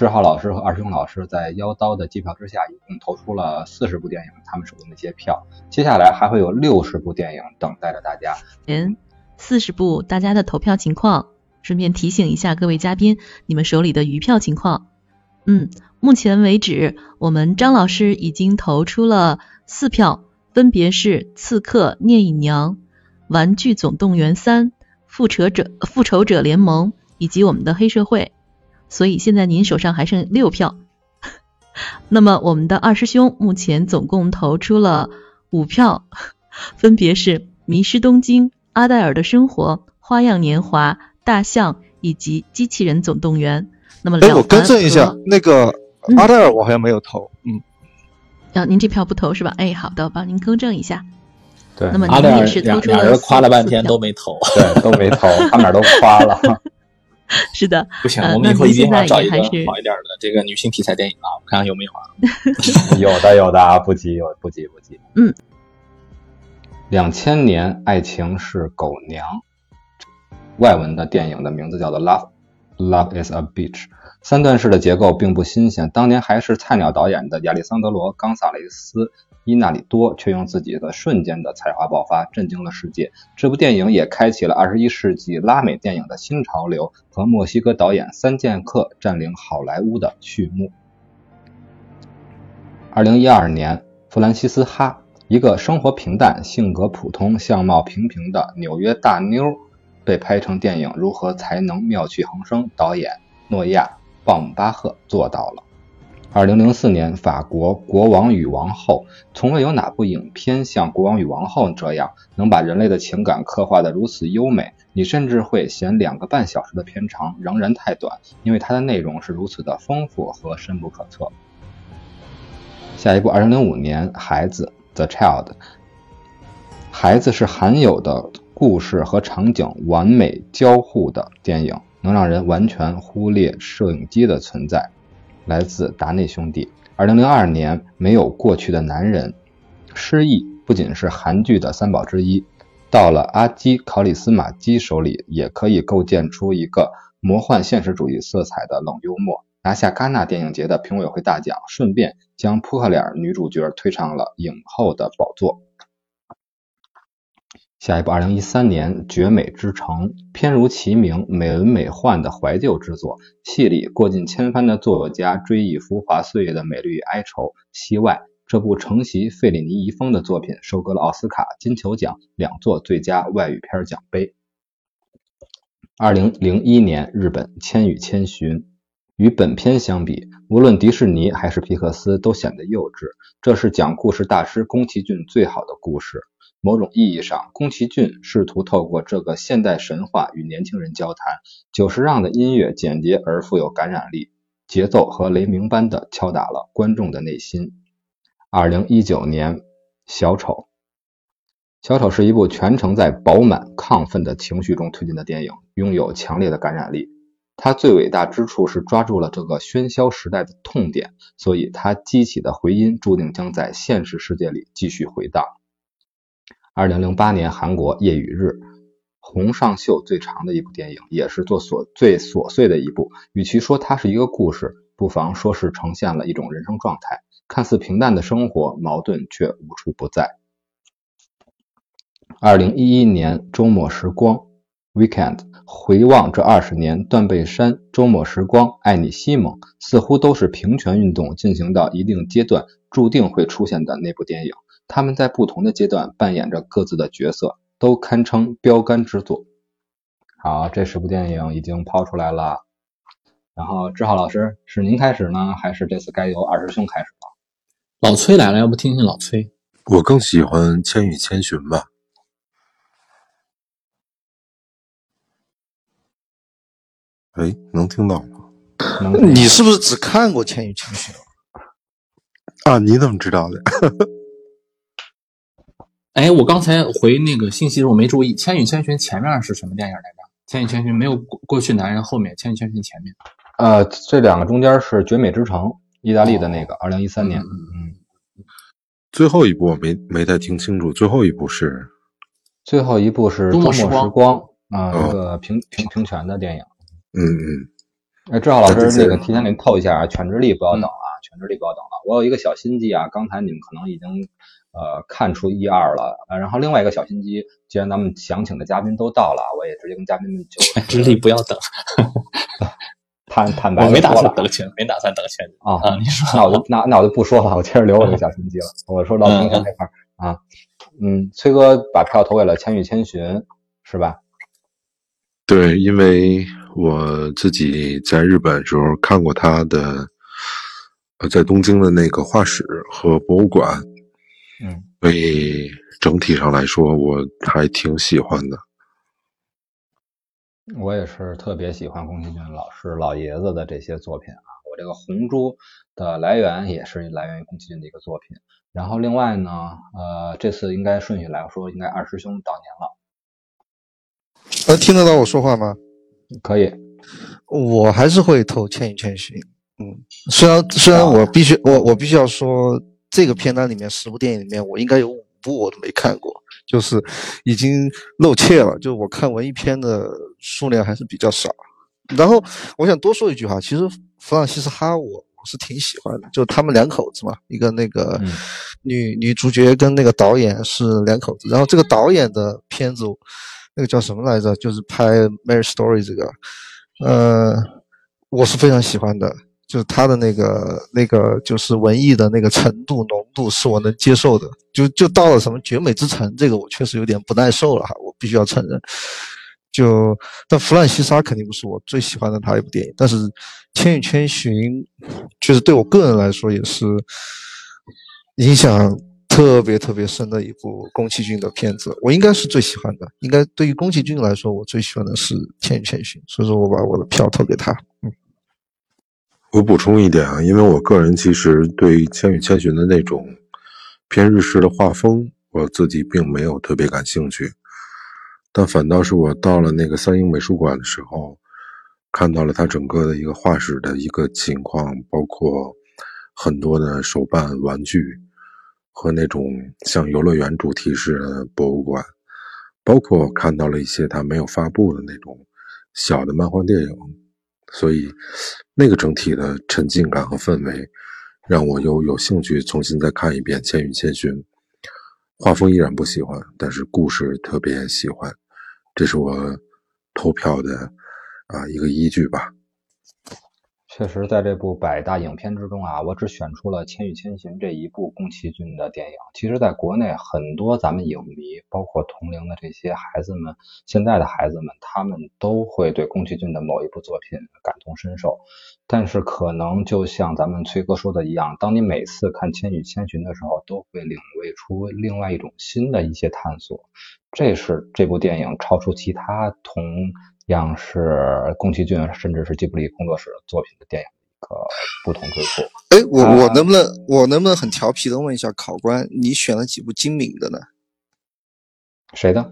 志浩老师和二师兄老师在妖刀的机票之下，一共投出了四十部电影，他们手中那些票，接下来还会有六十部电影等待着大家。嗯，四十部大家的投票情况，顺便提醒一下各位嘉宾，你们手里的余票情况。嗯，目前为止，我们张老师已经投出了四票，分别是《刺客聂隐娘》、《玩具总动员三》、《复仇者复仇者联盟》以及我们的黑社会。所以现在您手上还剩六票。那么我们的二师兄目前总共投出了五票，分别是《迷失东京》、《阿黛尔的生活》、《花样年华》、《大象》以及《机器人总动员》。那么，哎，我更正一下，那个阿黛尔我好像没有投，嗯。啊，您这票不投是吧？哎，好的，我帮您更正一下。对，那么您也是投出了人夸了半天都没投，对，都没投，他哪都夸了。是的，不行，我们以后一定要找一个好一点的这个女性题材电影啊，我看看有没有啊。有的，有的啊，不急，有不急不急。嗯。两千年，爱情是狗娘，外文的电影的名字叫做《Love》。Love is a beach，三段式的结构并不新鲜。当年还是菜鸟导演的亚历桑德罗·冈萨雷斯·伊纳里多，却用自己的瞬间的才华爆发，震惊了世界。这部电影也开启了二十一世纪拉美电影的新潮流，和墨西哥导演三剑客占领好莱坞的序幕。二零一二年，弗兰西斯哈，一个生活平淡、性格普通、相貌平平的纽约大妞。被拍成电影《如何才能妙趣横生》，导演诺亚·鲍姆巴赫做到了。二零零四年，法国《国王与王后》，从未有哪部影片像《国王与王后》这样能把人类的情感刻画得如此优美。你甚至会嫌两个半小时的片长仍然太短，因为它的内容是如此的丰富和深不可测。下一部，二零零五年，《孩子》The Child，孩子是罕有的。故事和场景完美交互的电影，能让人完全忽略摄影机的存在。来自达内兄弟。二零零二年，没有过去的男人。失忆不仅是韩剧的三宝之一，到了阿基考里斯马基手里，也可以构建出一个魔幻现实主义色彩的冷幽默，拿下戛纳电影节的评委会大奖，顺便将扑克脸女主角推上了影后的宝座。下一部，二零一三年《绝美之城》，片如其名，美轮美奂的怀旧之作。戏里过尽千帆的作家追忆浮华岁月的美丽与哀愁。戏外，这部承袭费里尼遗风的作品，收割了奥斯卡、金球奖两座最佳外语片奖杯。二零零一年，日本《千与千寻》，与本片相比，无论迪士尼还是皮克斯都显得幼稚。这是讲故事大师宫崎骏最好的故事。某种意义上，宫崎骏试图透过这个现代神话与年轻人交谈。久石让的音乐简洁而富有感染力，节奏和雷鸣般的敲打了观众的内心。二零一九年，小丑。小丑是一部全程在饱满亢奋的情绪中推进的电影，拥有强烈的感染力。它最伟大之处是抓住了这个喧嚣时代的痛点，所以它激起的回音注定将在现实世界里继续回荡。二零零八年，韩国《夜与日》，洪尚秀最长的一部电影，也是做琐最琐碎的一部。与其说它是一个故事，不妨说是呈现了一种人生状态。看似平淡的生活，矛盾却无处不在。二零一一年，周末时光 （Weekend），回望这二十年，《断背山》、《周末时光》、《爱你西蒙》，似乎都是平权运动进行到一定阶段注定会出现的那部电影。他们在不同的阶段扮演着各自的角色，都堪称标杆之作。好，这十部电影已经抛出来了。然后志浩老师，是您开始呢，还是这次该由二师兄开始了？老崔来了，要不听听老崔？我更喜欢《千与千寻》吧。哎，能听到吗？你是不是只看过《千与千寻》啊？你怎么知道的？哎，我刚才回那个信息的时候没注意，《千与千寻》前面是什么电影来着？《千与千寻》没有过过去男人，后面《千与千寻》前面。呃，这两个中间是《绝美之城》，意大利的那个，二零一三年。嗯。最后一部我没没太听清楚，最后一部是？最后一部是《周末时光》啊，一个平平平权的电影。嗯嗯。哎，志浩老师，那个提前给您透一下啊，全智力不要等啊，全智力不要等了。我有一个小心机啊，刚才你们可能已经呃看出一二了，然后另外一个小心机，既然咱们想请的嘉宾都到了，我也直接跟嘉宾们就全智力不要等。坦坦 白，我没打算等钱，没打算等钱啊啊！你说，那我就那那我就不说了，我接着留我这个小心机了。我说到明天这块儿啊，嗯，崔哥把票投给了《千与千寻》，是吧？对，因为我自己在日本时候看过他的，呃，在东京的那个画室和博物馆，嗯，所以整体上来说我还挺喜欢的。我也是特别喜欢宫崎骏老师老爷子的这些作品啊，我这个红珠的来源也是来源于宫崎骏的一个作品。然后另外呢，呃，这次应该顺序来说，应该二师兄到年了。呃，听得到我说话吗？可以。我还是会投《千与千寻》。嗯，虽然虽然我必须我我必须要说，这个片单里面十部电影里面，我应该有五部我都没看过。就是已经露怯了，就我看文艺片的数量还是比较少。然后我想多说一句哈，其实弗朗西斯哈我我是挺喜欢的，就他们两口子嘛，一个那个女女主角跟那个导演是两口子。然后这个导演的片子，那个叫什么来着？就是拍《Mary Story》这个，呃，我是非常喜欢的。就是他的那个那个就是文艺的那个程度浓度是我能接受的，就就到了什么绝美之城这个我确实有点不耐受了哈，我必须要承认。就但弗兰西莎肯定不是我最喜欢的他一部电影，但是《千与千寻》确实对我个人来说也是影响特别特别深的一部宫崎骏的片子，我应该是最喜欢的。应该对于宫崎骏来说，我最喜欢的是《千与千寻》，所以说我把我的票投给他。嗯。我补充一点啊，因为我个人其实对《千与千寻》的那种偏日式的画风，我自己并没有特别感兴趣，但反倒是我到了那个三英美术馆的时候，看到了它整个的一个画室的一个情况，包括很多的手办玩具和那种像游乐园主题式的博物馆，包括看到了一些它没有发布的那种小的漫画电影。所以，那个整体的沉浸感和氛围，让我又有兴趣重新再看一遍《千与千寻》。画风依然不喜欢，但是故事特别喜欢，这是我投票的啊一个依据吧。确实，在这部百大影片之中啊，我只选出了《千与千寻》这一部宫崎骏的电影。其实，在国内很多咱们影迷，包括同龄的这些孩子们，现在的孩子们，他们都会对宫崎骏的某一部作品感同身受。但是，可能就像咱们崔哥说的一样，当你每次看《千与千寻》的时候，都会领会出另外一种新的一些探索。这是这部电影超出其他同。样是宫崎骏甚至是吉卜力工作室作品的电影一个不同之处。哎，我我能不能我能不能很调皮的问一下考官，你选了几部精敏的呢？谁的？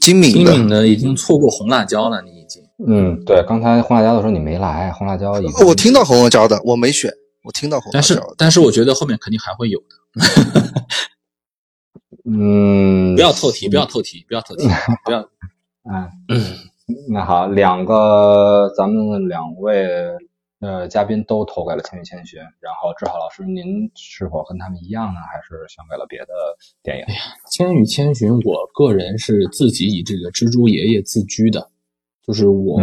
精敏的。精敏的已经错过红辣椒了，你已经。嗯，对，刚才红辣椒的时候你没来，红辣椒已经。我听到红辣椒的，我没选，我听到红辣椒。但是但是我觉得后面肯定还会有的。嗯，不要透题，不要透题，不要透题，不要。嗯嗯。那好，两个咱们两位呃嘉宾都投给了《千与千寻》，然后志浩老师，您是否跟他们一样呢？还是选给了别的电影？哎呀，《千与千寻》，我个人是自己以这个蜘蛛爷爷自居的，就是我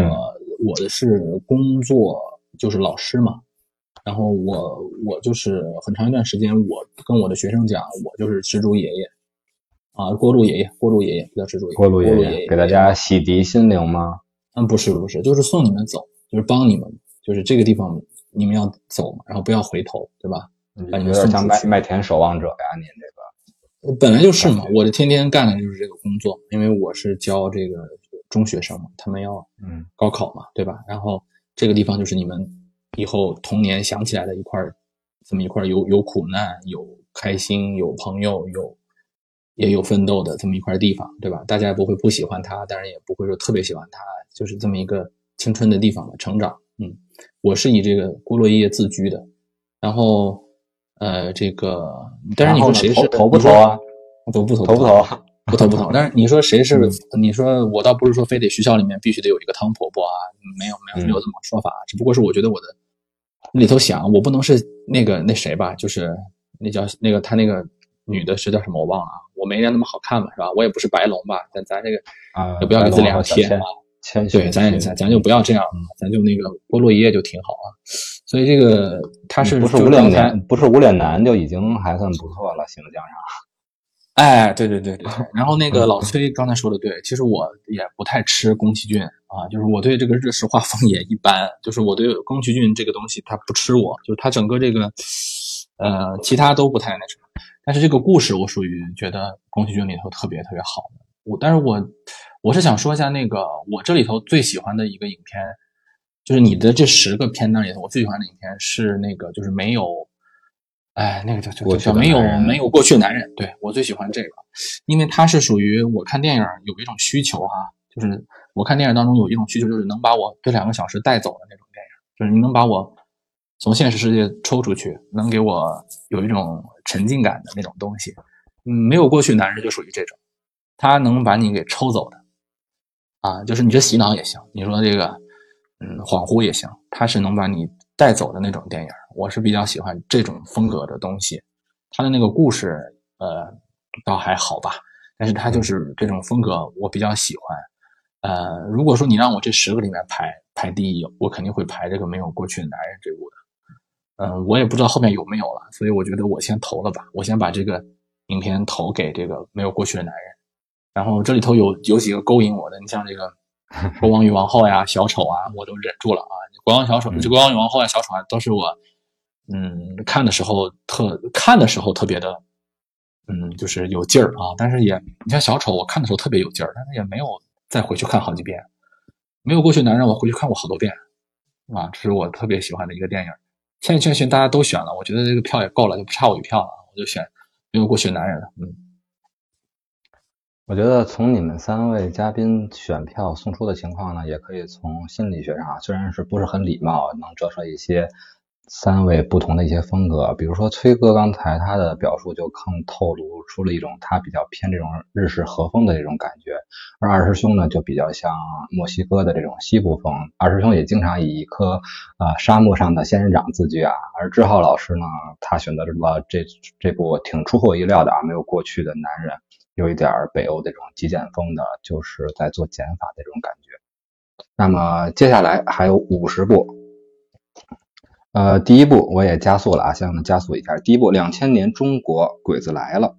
我的是工作就是老师嘛，然后我我就是很长一段时间，我跟我的学生讲，我就是蜘蛛爷爷。啊，锅炉爷爷，锅炉爷爷不叫蜘蛛爷，锅炉爷爷给大家洗涤心灵吗？嗯，不是不是，就是送你们走，就是帮你们，就是这个地方你们要走嘛，然后不要回头，对吧？把你们送像麦麦田守望者呀，您这个本来就是嘛，我这天天干的就是这个工作，因为我是教这个中学生嘛，他们要嗯高考嘛，对吧？然后这个地方就是你们以后童年想起来的一块，这么一块有有苦难，有开心，有朋友，有。也有奋斗的这么一块地方，对吧？大家也不会不喜欢他，当然也不会说特别喜欢他，就是这么一个青春的地方吧，成长。嗯，我是以这个郭洛叶自居的，然后呃，这个，但是 你说谁是投不投啊？投不投？投不投？不投不投。但是你说谁是？你说我倒不是说非得学校里面必须得有一个汤婆婆啊，没有没有没有这么说法。只不过是我觉得我的里头想，我不能是那个那谁吧？就是那叫那个他那个女的是叫什么？我忘了啊。我没人那么好看嘛，是吧？我也不是白龙吧？咱咱这个啊，也不要给自己脸贴啊。对，咱也咱咱就不要这样，咱就那个菠萝一夜就挺好啊。所以这个他是不是无脸男？不是无脸男就已经还算不错了，形象上。哎，对对对对。然后那个老崔刚才说的对，其实我也不太吃宫崎骏啊，就是我对这个日式画风也一般，就是我对宫崎骏这个东西他不吃我，就是他整个这个呃其他都不太那什么。但是这个故事我属于觉得宫崎骏里头特别特别好的。我但是我我是想说一下那个我这里头最喜欢的一个影片，就是你的这十个片段里头，我最喜欢的影片是那个就是没有。哎，那个叫叫叫没有没有过去的男人，对我最喜欢这个，因为它是属于我看电影有一种需求哈，就是我看电影当中有一种需求，就是能把我这两个小时带走的那种电影，就是你能把我从现实世界抽出去，能给我有一种沉浸感的那种东西。嗯，没有过去男人就属于这种，他能把你给抽走的，啊，就是你这洗脑也行，你说这个嗯恍惚也行，他是能把你。带走的那种电影，我是比较喜欢这种风格的东西。他的那个故事，呃，倒还好吧。但是他就是这种风格，我比较喜欢。呃，如果说你让我这十个里面排排第一，我肯定会排这个《没有过去的男人》这部的。嗯，我也不知道后面有没有了，所以我觉得我先投了吧。我先把这个影片投给这个《没有过去的男人》。然后这里头有有几个勾引我的，你像这个 《国王与王后》呀、《小丑》啊，我都忍住了啊。国王小丑，这国王与王后啊，小丑啊，都是我，嗯，看的时候特看的时候特别的，嗯，就是有劲儿啊。但是也，你像小丑，我看的时候特别有劲儿，但是也没有再回去看好几遍。没有过去男人，我回去看过好多遍，啊，这是我特别喜欢的一个电影。千与千寻大家都选了，我觉得这个票也够了，就不差我一票了，我就选没有过去男人了，嗯。我觉得从你们三位嘉宾选票送出的情况呢，也可以从心理学上，虽然是不是很礼貌，能折射一些三位不同的一些风格。比如说崔哥刚才他的表述就更透露出了一种他比较偏这种日式和风的这种感觉，而二师兄呢就比较像墨西哥的这种西部风。二师兄也经常以一颗啊沙漠上的仙人掌自居啊，而志浩老师呢，他选择了这这部挺出乎意料的啊，没有过去的男人。有一点北欧这种极简风的，就是在做减法的这种感觉。那么接下来还有五十部，呃，第一步我也加速了啊，先让们加速一下。第一步，两千年中国鬼子来了，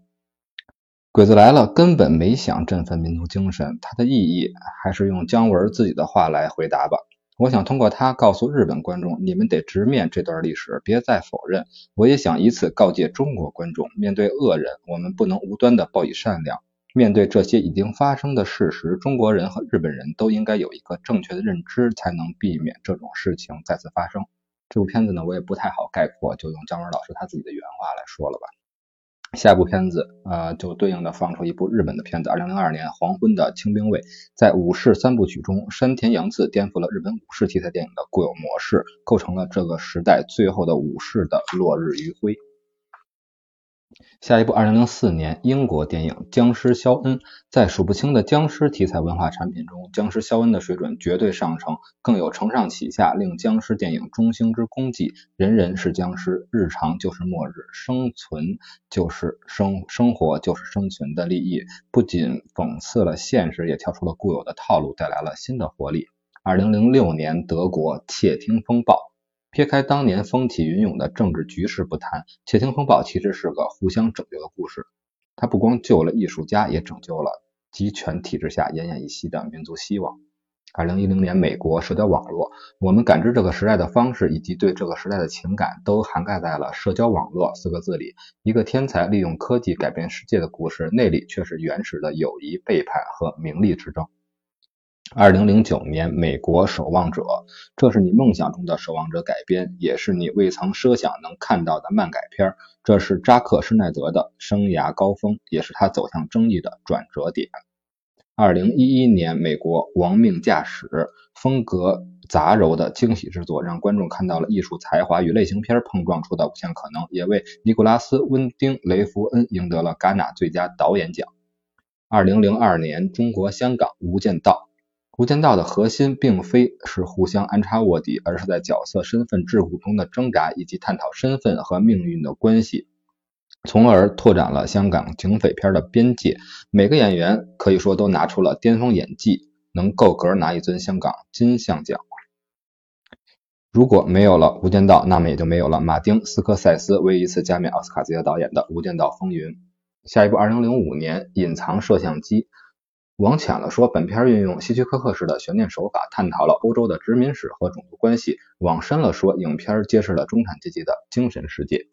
鬼子来了根本没想振奋民族精神，它的意义还是用姜文自己的话来回答吧。我想通过他告诉日本观众，你们得直面这段历史，别再否认。我也想以此告诫中国观众，面对恶人，我们不能无端的报以善良。面对这些已经发生的事实，中国人和日本人都应该有一个正确的认知，才能避免这种事情再次发生。这部片子呢，我也不太好概括，就用姜文老师他自己的原话来说了吧。下一部片子，呃，就对应的放出一部日本的片子，二零零二年《黄昏的清兵卫》。在武士三部曲中，山田洋次颠覆了日本武士题材电影的固有模式，构成了这个时代最后的武士的落日余晖。下一部，二零零四年英国电影《僵尸肖恩》。在数不清的僵尸题材文化产品中，僵尸肖恩的水准绝对上乘，更有承上启下，令僵尸电影中兴之功绩。人人是僵尸，日常就是末日，生存就是生生活就是生存的利益。不仅讽刺了现实，也跳出了固有的套路，带来了新的活力。二零零六年德国窃听风暴。撇开当年风起云涌的政治局势不谈，《窃听风暴》其实是个互相拯救的故事。它不光救了艺术家，也拯救了集权体制下奄奄一息的民族希望。二零一零年，美国社交网络，我们感知这个时代的方式以及对这个时代的情感，都涵盖在了“社交网络”四个字里。一个天才利用科技改变世界的故事，内里却是原始的友谊背叛和名利之争。二零零九年，《美国守望者》，这是你梦想中的守望者改编，也是你未曾设想能看到的漫改片。这是扎克施奈德的生涯高峰，也是他走向争议的转折点。二零一一年，《美国亡命驾驶》，风格杂糅的惊喜之作，让观众看到了艺术才华与类型片碰撞出的无限可能，也为尼古拉斯·温丁·雷弗恩赢得了戛纳最佳导演奖。二零零二年，中国香港《无间道》。《无间道》的核心并非是互相安插卧底，而是在角色身份桎梏中的挣扎，以及探讨身份和命运的关系，从而拓展了香港警匪片的边界。每个演员可以说都拿出了巅峰演技，能够格拿一尊香港金像奖。如果没有了《无间道》，那么也就没有了马丁·斯科塞斯为一次加冕奥斯卡最佳导演的《无间道风云》。下一部，二零零五年，《隐藏摄像机》。往浅了说，本片运用希区柯克式的悬念手法，探讨了欧洲的殖民史和种族关系；往深了说，影片揭示了中产阶级的精神世界。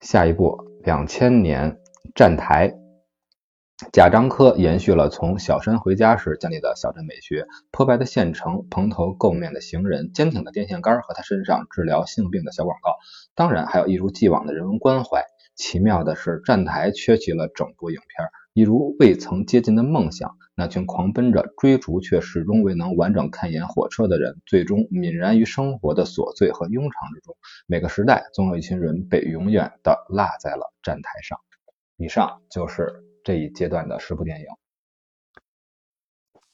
下一部，两千年，《站台》。贾樟柯延续了从小山回家时建立的小镇美学：破败的县城、蓬头垢面的行人、坚挺的电线杆和他身上治疗性病的小广告，当然还有一如既往的人文关怀。奇妙的是，站台缺席了整部影片，一如未曾接近的梦想。那群狂奔着追逐却始终未能完整看一眼火车的人，最终泯然于生活的琐碎和庸常之中。每个时代总有一群人被永远的落在了站台上。以上就是这一阶段的十部电影。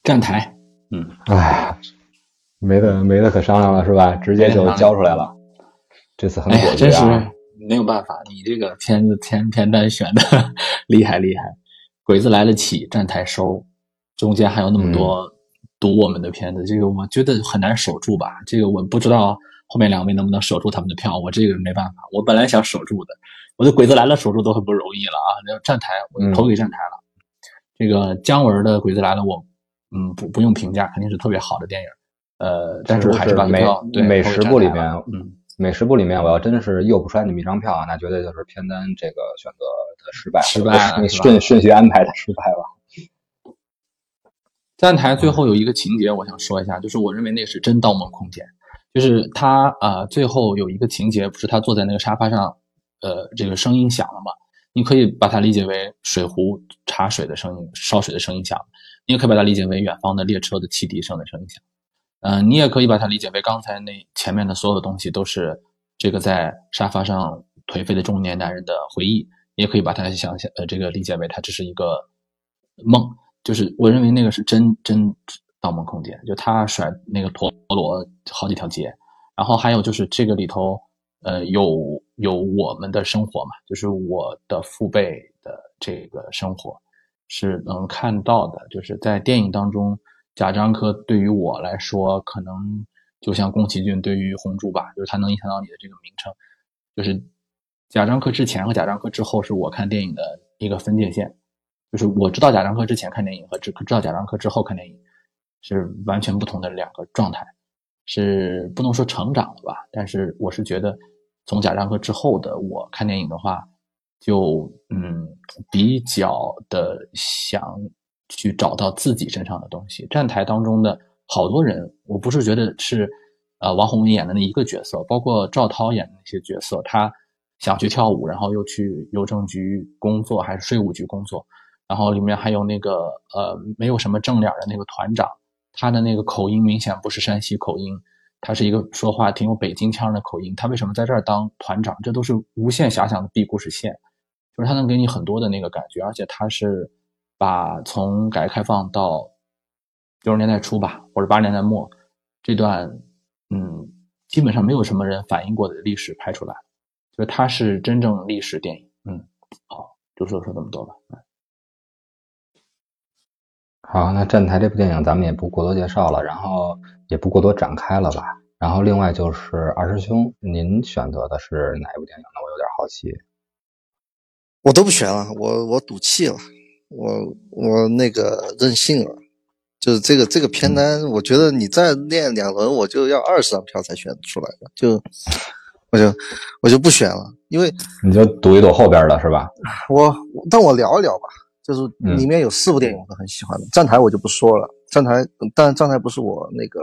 站台，嗯，哎，没得没得可商量了是吧？直接就交出来了。这次很果决啊。没有办法，你这个片子片片单选的厉 害厉害，鬼子来了起，站台收，中间还有那么多堵我们的片子，这个我觉得很难守住吧？这个我不知道后面两位能不能守住他们的票，我这个没办法，我本来想守住的，我的鬼子来了守住都很不容易了啊！那站台我投给站台了，这个姜文的鬼子来了，我嗯不不用评价，肯定是特别好的电影，呃，但是还是把票对美食部里面嗯。美食部里面，我要真是又不摔那么一张票啊，那绝对就是片单这个选择的失败，失败了，顺顺序安排的失败了。站台最后有一个情节，我想说一下，就是我认为那是真《盗梦空间》，就是他啊，最后有一个情节，不是他坐在那个沙发上，呃，这个声音响了嘛？你可以把它理解为水壶茶水的声音、烧水的声音响，你也可以把它理解为远方的列车的汽笛声的声音响。嗯，你也可以把它理解为刚才那前面的所有的东西都是这个在沙发上颓废的中年男人的回忆，也可以把它想象呃这个理解为它只是一个梦，就是我认为那个是真真盗梦空间，就他甩那个陀螺好几条街，然后还有就是这个里头呃有有我们的生活嘛，就是我的父辈的这个生活是能看到的，就是在电影当中。贾樟柯对于我来说，可能就像宫崎骏对于红猪吧，就是他能影响到你的这个名称。就是贾樟柯之前和贾樟柯之后，是我看电影的一个分界线。就是我知道贾樟柯之前看电影和知知道贾樟柯之后看电影是完全不同的两个状态，是不能说成长了吧？但是我是觉得，从贾樟柯之后的我看电影的话，就嗯比较的想。去找到自己身上的东西。站台当中的好多人，我不是觉得是，呃，王宏伟演的那一个角色，包括赵涛演的那些角色，他想去跳舞，然后又去邮政局工作，还是税务局工作，然后里面还有那个呃没有什么正脸的那个团长，他的那个口音明显不是山西口音，他是一个说话挺有北京腔的口音，他为什么在这儿当团长？这都是无限遐想的 B 故事线，就是他能给你很多的那个感觉，而且他是。把从改革开放到九十年代初吧，或者八十年代末这段，嗯，基本上没有什么人反映过的历史拍出来，就它是真正历史电影。嗯，好，就说说这么多吧。好，那站台这部电影咱们也不过多介绍了，然后也不过多展开了吧。然后另外就是二师兄，您选择的是哪一部电影呢？我有点好奇。我都不选了，我我赌气了。我我那个任性了，就是这个这个片单，我觉得你再练两轮，我就要二十张票才选出来的，就我就我就不选了，因为你就赌一赌后边的是吧？我但我聊一聊吧，就是里面有四部电影我都很喜欢的，站台我就不说了，站台但站台不是我那个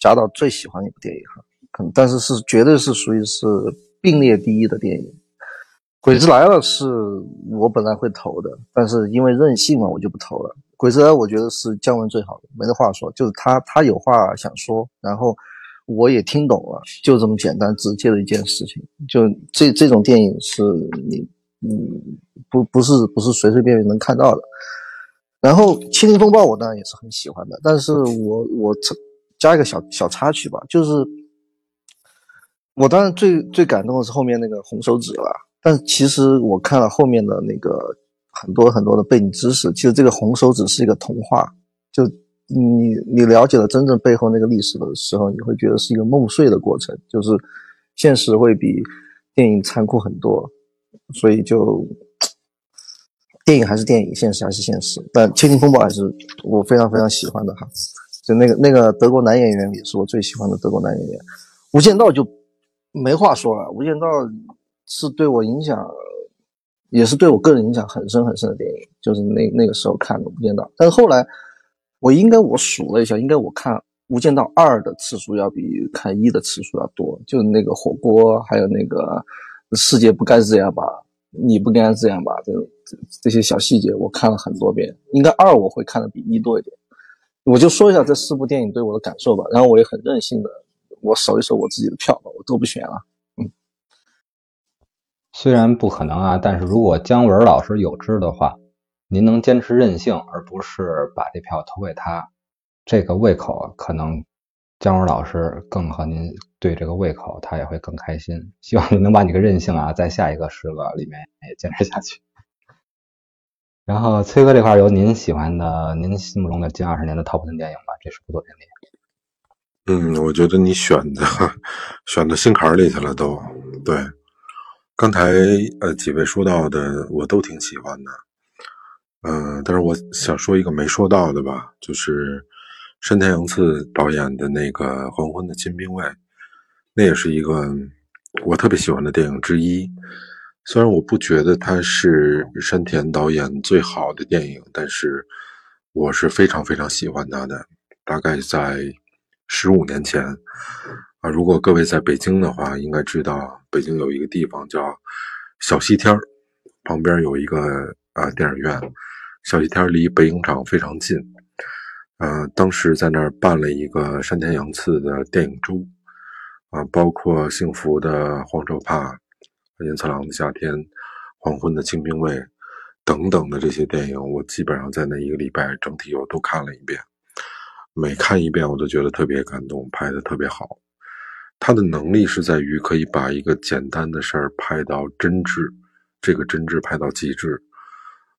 贾导最喜欢的一部电影哈，可能但是是绝对是属于是并列第一的电影。鬼子来了是我本来会投的，但是因为任性嘛，我就不投了。鬼子来我觉得是姜文最好的，没得话说，就是他他有话想说，然后我也听懂了，就这么简单直接的一件事情。就这这种电影是你嗯，不不是不是随随便便能看到的。然后《七零风暴》我当然也是很喜欢的，但是我我加一个小小插曲吧，就是我当然最最感动的是后面那个红手指了，但其实我看了后面的那个很多很多的背景知识，其实这个红手指是一个童话，就你你了解了真正背后那个历史的时候，你会觉得是一个梦碎的过程，就是现实会比电影残酷很多，所以就。电影还是电影，现实还是现实。但《窃听风暴》还是我非常非常喜欢的哈。就那个那个德国男演员也是我最喜欢的德国男演员。《无间道》就没话说了，《无间道》是对我影响，也是对我个人影响很深很深的电影。就是那那个时候看的《无间道》，但是后来我应该我数了一下，应该我看《无间道二》的次数要比看一的次数要多。就那个火锅，还有那个世界不该这样吧。你不该这样吧？这这这些小细节我看了很多遍，应该二我会看的比一多一点。我就说一下这四部电影对我的感受吧，然后我也很任性的，我守一守我自己的票吧，我都不选了。虽然不可能啊，但是如果姜文老师有知的话，您能坚持任性，而不是把这票投给他，这个胃口可能。姜文老师更和您对这个胃口，他也会更开心。希望你能把你个任性啊，在下一个十个里面也坚持下去。然后崔哥这块有您喜欢的、您心目中的近二十年的 top 的电影吧？这是部作品里。嗯，我觉得你选的选到心坎里去了，都对。刚才呃几位说到的，我都挺喜欢的。嗯，但是我想说一个没说到的吧，就是。山田洋次导演的那个《黄昏的金兵卫》，那也是一个我特别喜欢的电影之一。虽然我不觉得它是山田导演最好的电影，但是我是非常非常喜欢他的。大概在十五年前啊，如果各位在北京的话，应该知道北京有一个地方叫小西天儿旁边有一个啊电影院。小西天离北影厂非常近。呃，当时在那儿办了一个山田洋次的电影周，啊，包括《幸福的黄手帕》《银次郎的夏天》《黄昏的清兵卫》等等的这些电影，我基本上在那一个礼拜整体我都看了一遍。每看一遍，我都觉得特别感动，拍的特别好。他的能力是在于可以把一个简单的事儿拍到真挚，这个真挚拍到极致。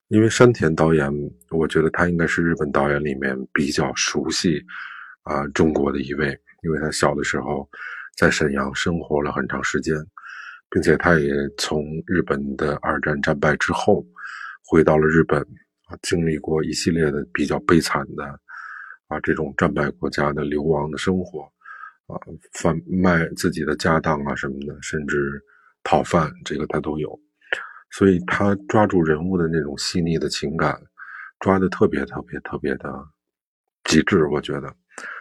因为山田导演，我觉得他应该是日本导演里面比较熟悉啊中国的一位，因为他小的时候在沈阳生活了很长时间，并且他也从日本的二战战败之后回到了日本啊，经历过一系列的比较悲惨的啊这种战败国家的流亡的生活啊，贩卖自己的家当啊什么的，甚至讨饭，这个他都有。所以他抓住人物的那种细腻的情感，抓的特别特别特别的极致，我觉得。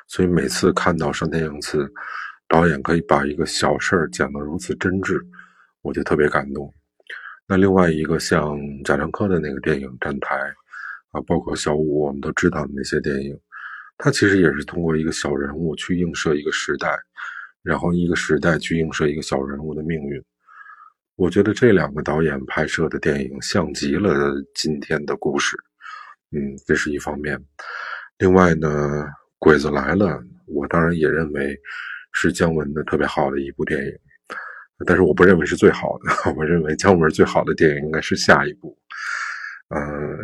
所以每次看到上天影次导演可以把一个小事儿讲得如此真挚，我就特别感动。那另外一个像贾樟柯的那个电影《站台》，啊，包括小五我们都知道的那些电影，他其实也是通过一个小人物去映射一个时代，然后一个时代去映射一个小人物的命运。我觉得这两个导演拍摄的电影像极了今天的故事，嗯，这是一方面。另外呢，《鬼子来了》，我当然也认为是姜文的特别好的一部电影，但是我不认为是最好的。我认为姜文最好的电影应该是下一部。呃，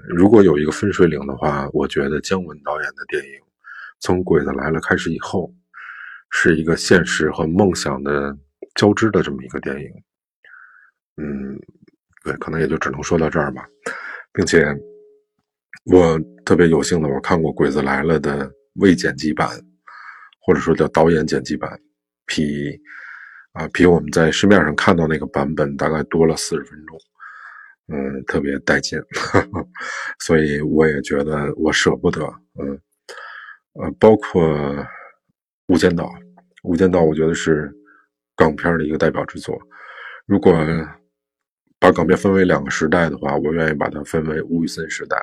如果有一个分水岭的话，我觉得姜文导演的电影从《鬼子来了》开始以后，是一个现实和梦想的交织的这么一个电影。嗯，对，可能也就只能说到这儿吧，并且我特别有幸的，我看过《鬼子来了》的未剪辑版，或者说叫导演剪辑版，比啊比我们在市面上看到那个版本大概多了四十分钟，嗯，特别带劲，所以我也觉得我舍不得，嗯，呃，包括《无间道》，《无间道》我觉得是港片的一个代表之作，如果。把港片分为两个时代的话，我愿意把它分为吴宇森时代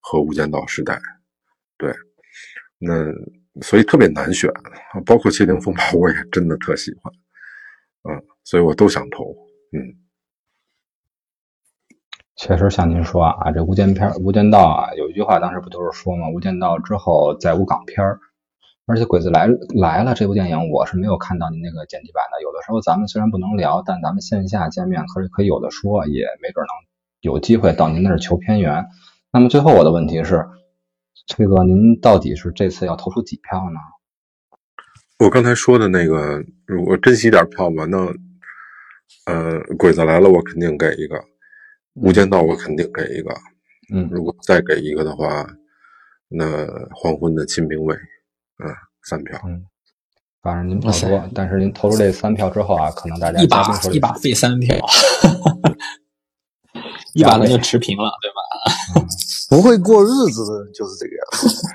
和无间道时代。对，那所以特别难选，包括《窃听风暴》，我也真的特喜欢。嗯，所以我都想投。嗯，确实像您说啊，这《无间片》《无间道》啊，有一句话当时不都是说吗？《无间道》之后再无港片儿。而且《鬼子来来了》这部电影，我是没有看到您那个剪辑版的。有的时候咱们虽然不能聊，但咱们线下见面可以可以有的说，也没准能有机会到您那儿求片源。那么最后我的问题是，崔哥，您到底是这次要投出几票呢？我刚才说的那个，如果珍惜点票吧，那呃，《鬼子来了》我肯定给一个，《无间道》我肯定给一个。嗯，如果再给一个的话，那黄昏的金瓶梅。嗯，三票。嗯，反正您不多，但是您投出这三票之后啊，可能大家一把一把费三票，一把那就持平了，对吧？不会过日子的人就是这个样子。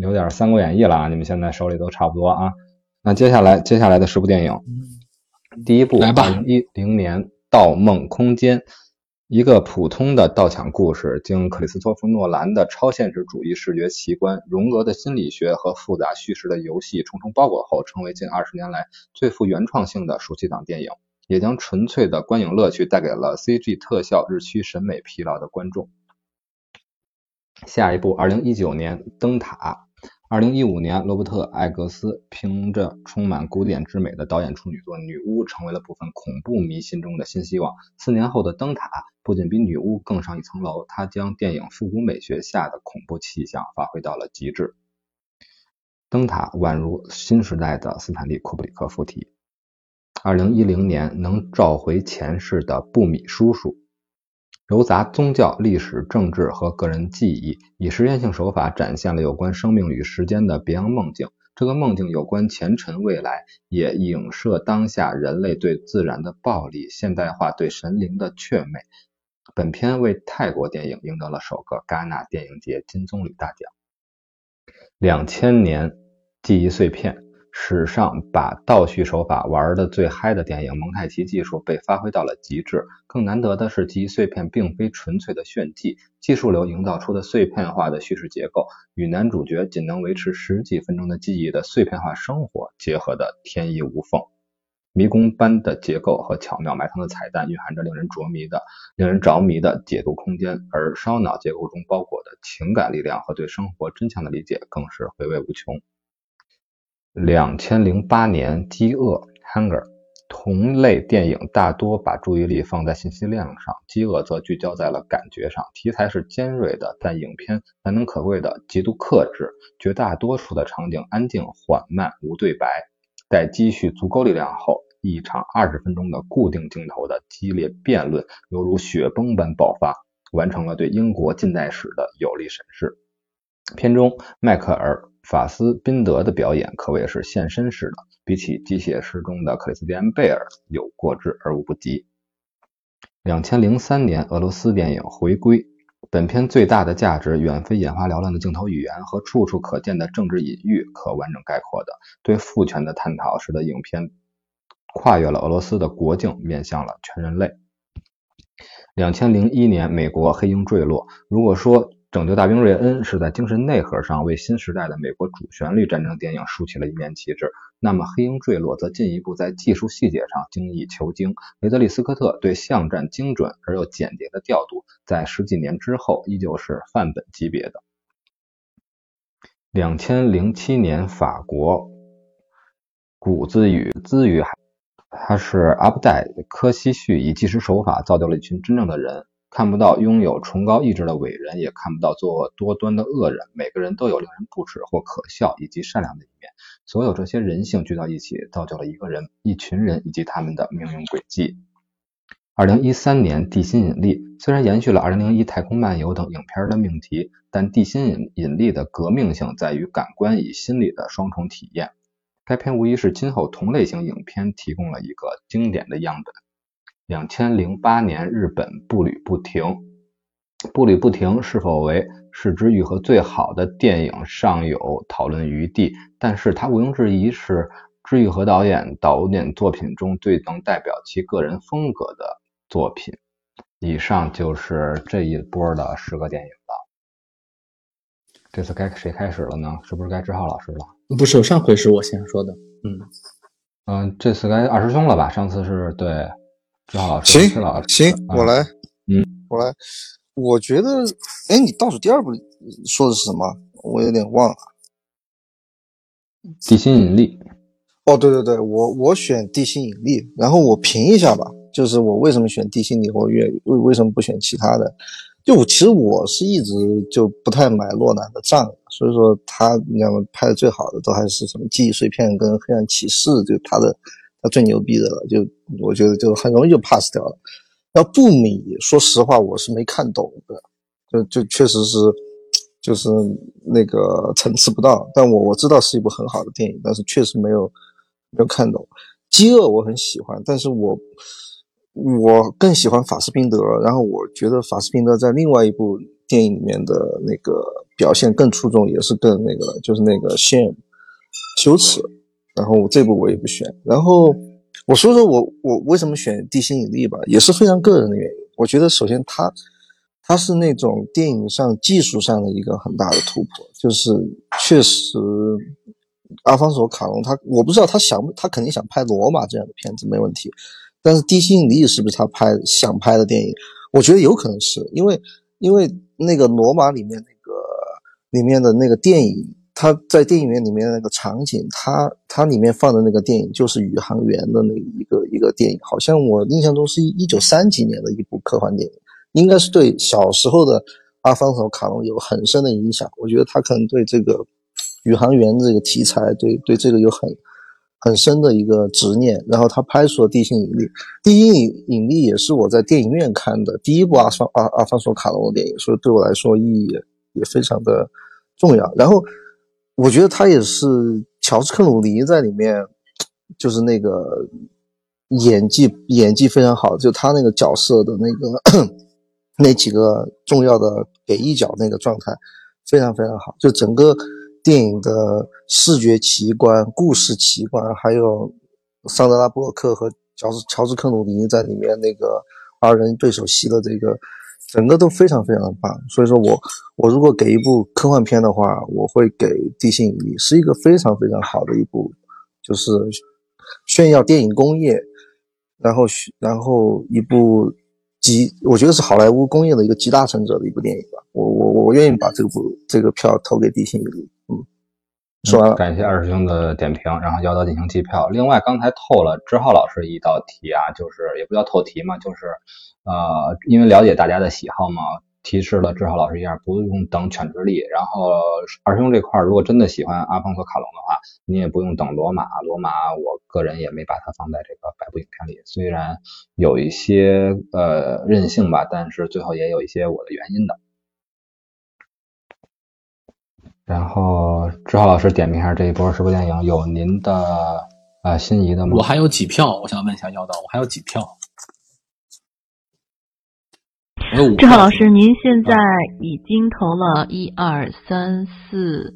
有点《三国演义》了啊！你们现在手里都差不多啊。那接下来接下来的十部电影，第一部二零一零年《盗梦空间》。一个普通的盗抢故事，经克里斯托弗·诺兰的超现实主义视觉奇观、荣格的心理学和复杂叙事的游戏重重包裹后，成为近二十年来最富原创性的暑期档电影，也将纯粹的观影乐趣带给了 CG 特效日趋审美疲劳的观众。下一部，二零一九年《灯塔》。二零一五年，罗伯特·艾格斯凭着充满古典之美的导演处女作《女巫》，成为了部分恐怖迷心中的新希望。四年后的《灯塔》不仅比《女巫》更上一层楼，它将电影复古美学下的恐怖气象发挥到了极致。《灯塔》宛如新时代的斯坦利·库布里克附体。二零一零年，能召回前世的布米叔叔。糅杂宗教、历史、政治和个人记忆，以实验性手法展现了有关生命与时间的别样梦境。这个梦境有关前尘未来，也影射当下人类对自然的暴力、现代化对神灵的却美。本片为泰国电影赢得了首个戛纳电影节金棕榈大奖。两千年记忆碎片。史上把倒叙手法玩的最嗨的电影，蒙太奇技术被发挥到了极致。更难得的是，记忆碎片并非纯粹的炫技，技术流营造出的碎片化的叙事结构，与男主角仅能维持十几分钟的记忆的碎片化生活结合的天衣无缝。迷宫般的结构和巧妙埋藏的彩蛋，蕴含着令人着迷的、令人着迷的解读空间。而烧脑结构中包裹的情感力量和对生活真相的理解，更是回味无穷。两千零八年，《饥饿》（Hunger） 同类电影大多把注意力放在信息量上，《饥饿》则聚焦在了感觉上。题材是尖锐的，但影片难能可贵的极度克制，绝大多数的场景安静缓慢，无对白。待积蓄足够力量后，一场二十分钟的固定镜头的激烈辩论，犹如雪崩般爆发，完成了对英国近代史的有力审视。片中，迈克尔。法斯宾德的表演可谓是现身式的，比起《机械师》中的克里斯蒂安贝尔有过之而无不及。两千零三年，俄罗斯电影回归，本片最大的价值远非眼花缭乱的镜头语言和处处可见的政治隐喻可完整概括的。对父权的探讨，使得影片跨越了俄罗斯的国境，面向了全人类。两千零一年，美国黑鹰坠落。如果说，拯救大兵瑞恩是在精神内核上为新时代的美国主旋律战争电影竖起了一面旗帜，那么黑鹰坠落则进一步在技术细节上精益求精。雷德利·斯科特对巷战精准而又简洁的调度，在十几年之后依旧是范本级别的。两千零七年，法国古兹语兹语海，他是阿布代科西绪以纪实手法造就了一群真正的人。看不到拥有崇高意志的伟人，也看不到作恶多端的恶人。每个人都有令人不齿或可笑以及善良的一面。所有这些人性聚到一起，造就了一个人、一群人以及他们的命运轨迹。二零一三年，《地心引力》虽然延续了二零零一《太空漫游》等影片的命题，但《地心引引力》的革命性在于感官与心理的双重体验。该片无疑是今后同类型影片提供了一个经典的样本。两千零八年，日本步履不停，步履不停是否为是之愈合最好的电影尚有讨论余地，但是它毋庸置疑是之愈合导演导演作品中最能代表其个人风格的作品。以上就是这一波的十个电影了。这次该谁开始了呢？是不是该志浩老师了？不是，上回是我先说的。嗯嗯，这次该二师兄了吧？上次是对。行行，我来。嗯，我来我觉得，哎，你倒数第二部说的是什么？我有点忘了。地心引力。哦，对对对，我我选地心引力，然后我评一下吧，就是我为什么选地心引力或月为为什么不选其他的？就我其实我是一直就不太买洛南的账，所以说他你知道吗？拍的最好的都还是什么记忆碎片跟黑暗骑士，就他的他最牛逼的了，就我觉得就很容易就 pass 掉了。要布米，说实话我是没看懂的，就就确实是。就是那个层次不到，但我我知道是一部很好的电影，但是确实没有没有看懂。饥饿我很喜欢，但是我我更喜欢法斯宾德，然后我觉得法斯宾德在另外一部电影里面的那个表现更出众，也是更那个了，就是那个 shame 羞耻。然后这部我也不选。然后我说说我我为什么选地心引力吧，也是非常个人的原因。我觉得首先他。它是那种电影上技术上的一个很大的突破，就是确实，阿方索卡隆他我不知道他想他肯定想拍罗马这样的片子没问题，但是地心引力是不是他拍想拍的电影？我觉得有可能是因为因为那个罗马里面那个里面的那个电影，他在电影院里面那个场景，他他里面放的那个电影就是宇航员的那一个一个电影，好像我印象中是一九三几年的一部科幻电影。应该是对小时候的阿方索卡隆有很深的影响。我觉得他可能对这个宇航员这个题材，对对这个有很很深的一个执念。然后他拍出了《地心引力》，《地心引引力》也是我在电影院看的第一部阿方阿阿方索卡隆的电影，所以对我来说意义也也非常的重要。然后我觉得他也是乔治克鲁尼在里面，就是那个演技演技非常好，就他那个角色的那个。那几个重要的给一脚那个状态非常非常好，就整个电影的视觉奇观、故事奇观，还有桑德拉布洛克和乔治乔治克鲁尼在里面那个二人对手戏的这个，整个都非常非常的棒。所以说我我如果给一部科幻片的话，我会给《地心引力》，是一个非常非常好的一部，就是炫耀电影工业，然后然后一部。集，我觉得是好莱坞工业的一个集大成者的一部电影吧。我我我愿意把这部这个票投给地心引力。嗯，说感谢二师兄的点评，然后要到进行计票。另外，刚才透了志浩老师一道题啊，就是也不叫透题嘛，就是呃，因为了解大家的喜好嘛。提示了志浩老师一下，不用等犬之力。然后二师兄这块，如果真的喜欢阿方索卡隆的话，你也不用等罗马。罗马，我个人也没把它放在这个百部影片里，虽然有一些呃任性吧，但是最后也有一些我的原因的。然后志浩老师点评一下这一波十部电影，有您的呃心仪的吗？我还有几票，我想问一下妖道，我还有几票？志浩老师，您现在已经投了一二三四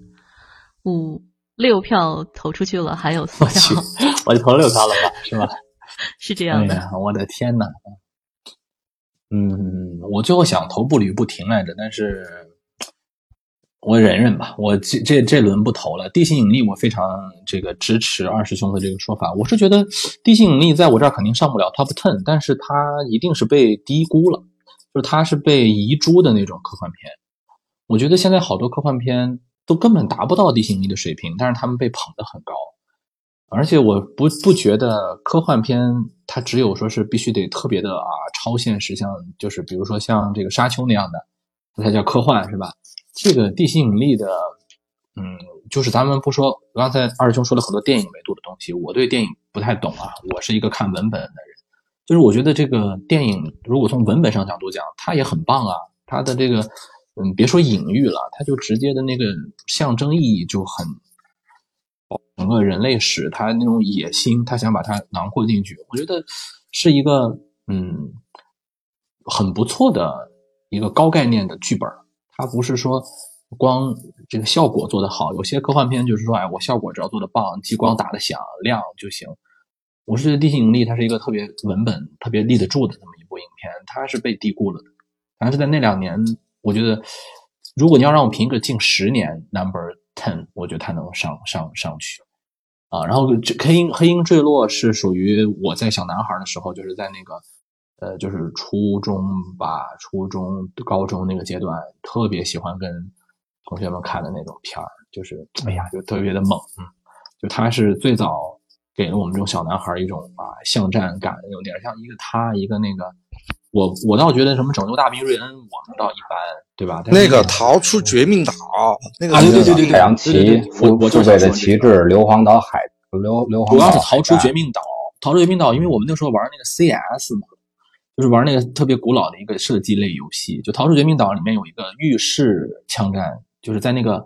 五六票投出去了，还有四票。我就投了六票了吧？是吧？是这样的。我的天呐。嗯，我最后想投步履不停来着，但是我忍忍吧。我这这这轮不投了。地心引力，我非常这个支持二师兄的这个说法。我是觉得地心引力在我这儿肯定上不了 top ten，但是它一定是被低估了。就是它是被遗珠的那种科幻片，我觉得现在好多科幻片都根本达不到地心引力的水平，但是他们被捧得很高。而且我不不觉得科幻片它只有说是必须得特别的啊超现实，像就是比如说像这个沙丘那样的，才叫科幻是吧？这个地心引力的，嗯，就是咱们不说刚才二师兄说了很多电影维度的东西，我对电影不太懂啊，我是一个看文本的人。就是我觉得这个电影，如果从文本上角度讲，它也很棒啊。它的这个，嗯，别说隐喻了，它就直接的那个象征意义就很，整个人类史，它那种野心，他想把它囊括进去。我觉得是一个，嗯，很不错的一个高概念的剧本。它不是说光这个效果做得好，有些科幻片就是说，哎，我效果只要做得棒，激光打得响亮就行。我是觉得《地心引力》它是一个特别文本特别立得住的这么一部影片，它是被低估了的。但是在那两年，我觉得如果你要让我评个近十年 Number Ten，我觉得它能上上上去啊。然后这《黑鹰黑鹰坠落》是属于我在小男孩的时候，就是在那个呃，就是初中吧，初中、高中那个阶段，特别喜欢跟同学们看的那种片儿，就是哎呀，就特别的猛，嗯，就他是最早给了我们这种小男孩一种啊巷战感，有点像一个他一个那个。我我倒觉得什么拯救大兵瑞恩，我们倒一般，对吧？那个逃出绝命岛，那个对对对对太阳旗，我我就背着旗帜，硫磺岛海，硫硫磺岛主要是逃出绝命岛，逃出绝命岛，因为我们那时候玩那个 CS 嘛，就是玩那个特别古老的一个射击类游戏。就逃出绝命岛里面有一个浴室枪战，就是在那个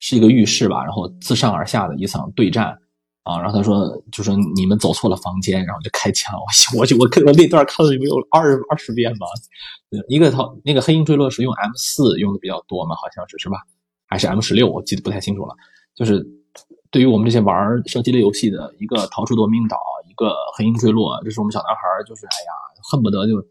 是一个浴室吧，然后自上而下的一场对战。啊，然后他说，就说你们走错了房间，然后就开枪。我我我我那段看了有没有二二十遍吧？一个逃那个黑鹰坠落是用 M 四用的比较多嘛，好像是是吧？还是 M 十六？我记得不太清楚了。就是对于我们这些玩射击类游戏的一个逃出夺命岛，个黑鹰坠落，这是我们小男孩就是哎呀，恨不得就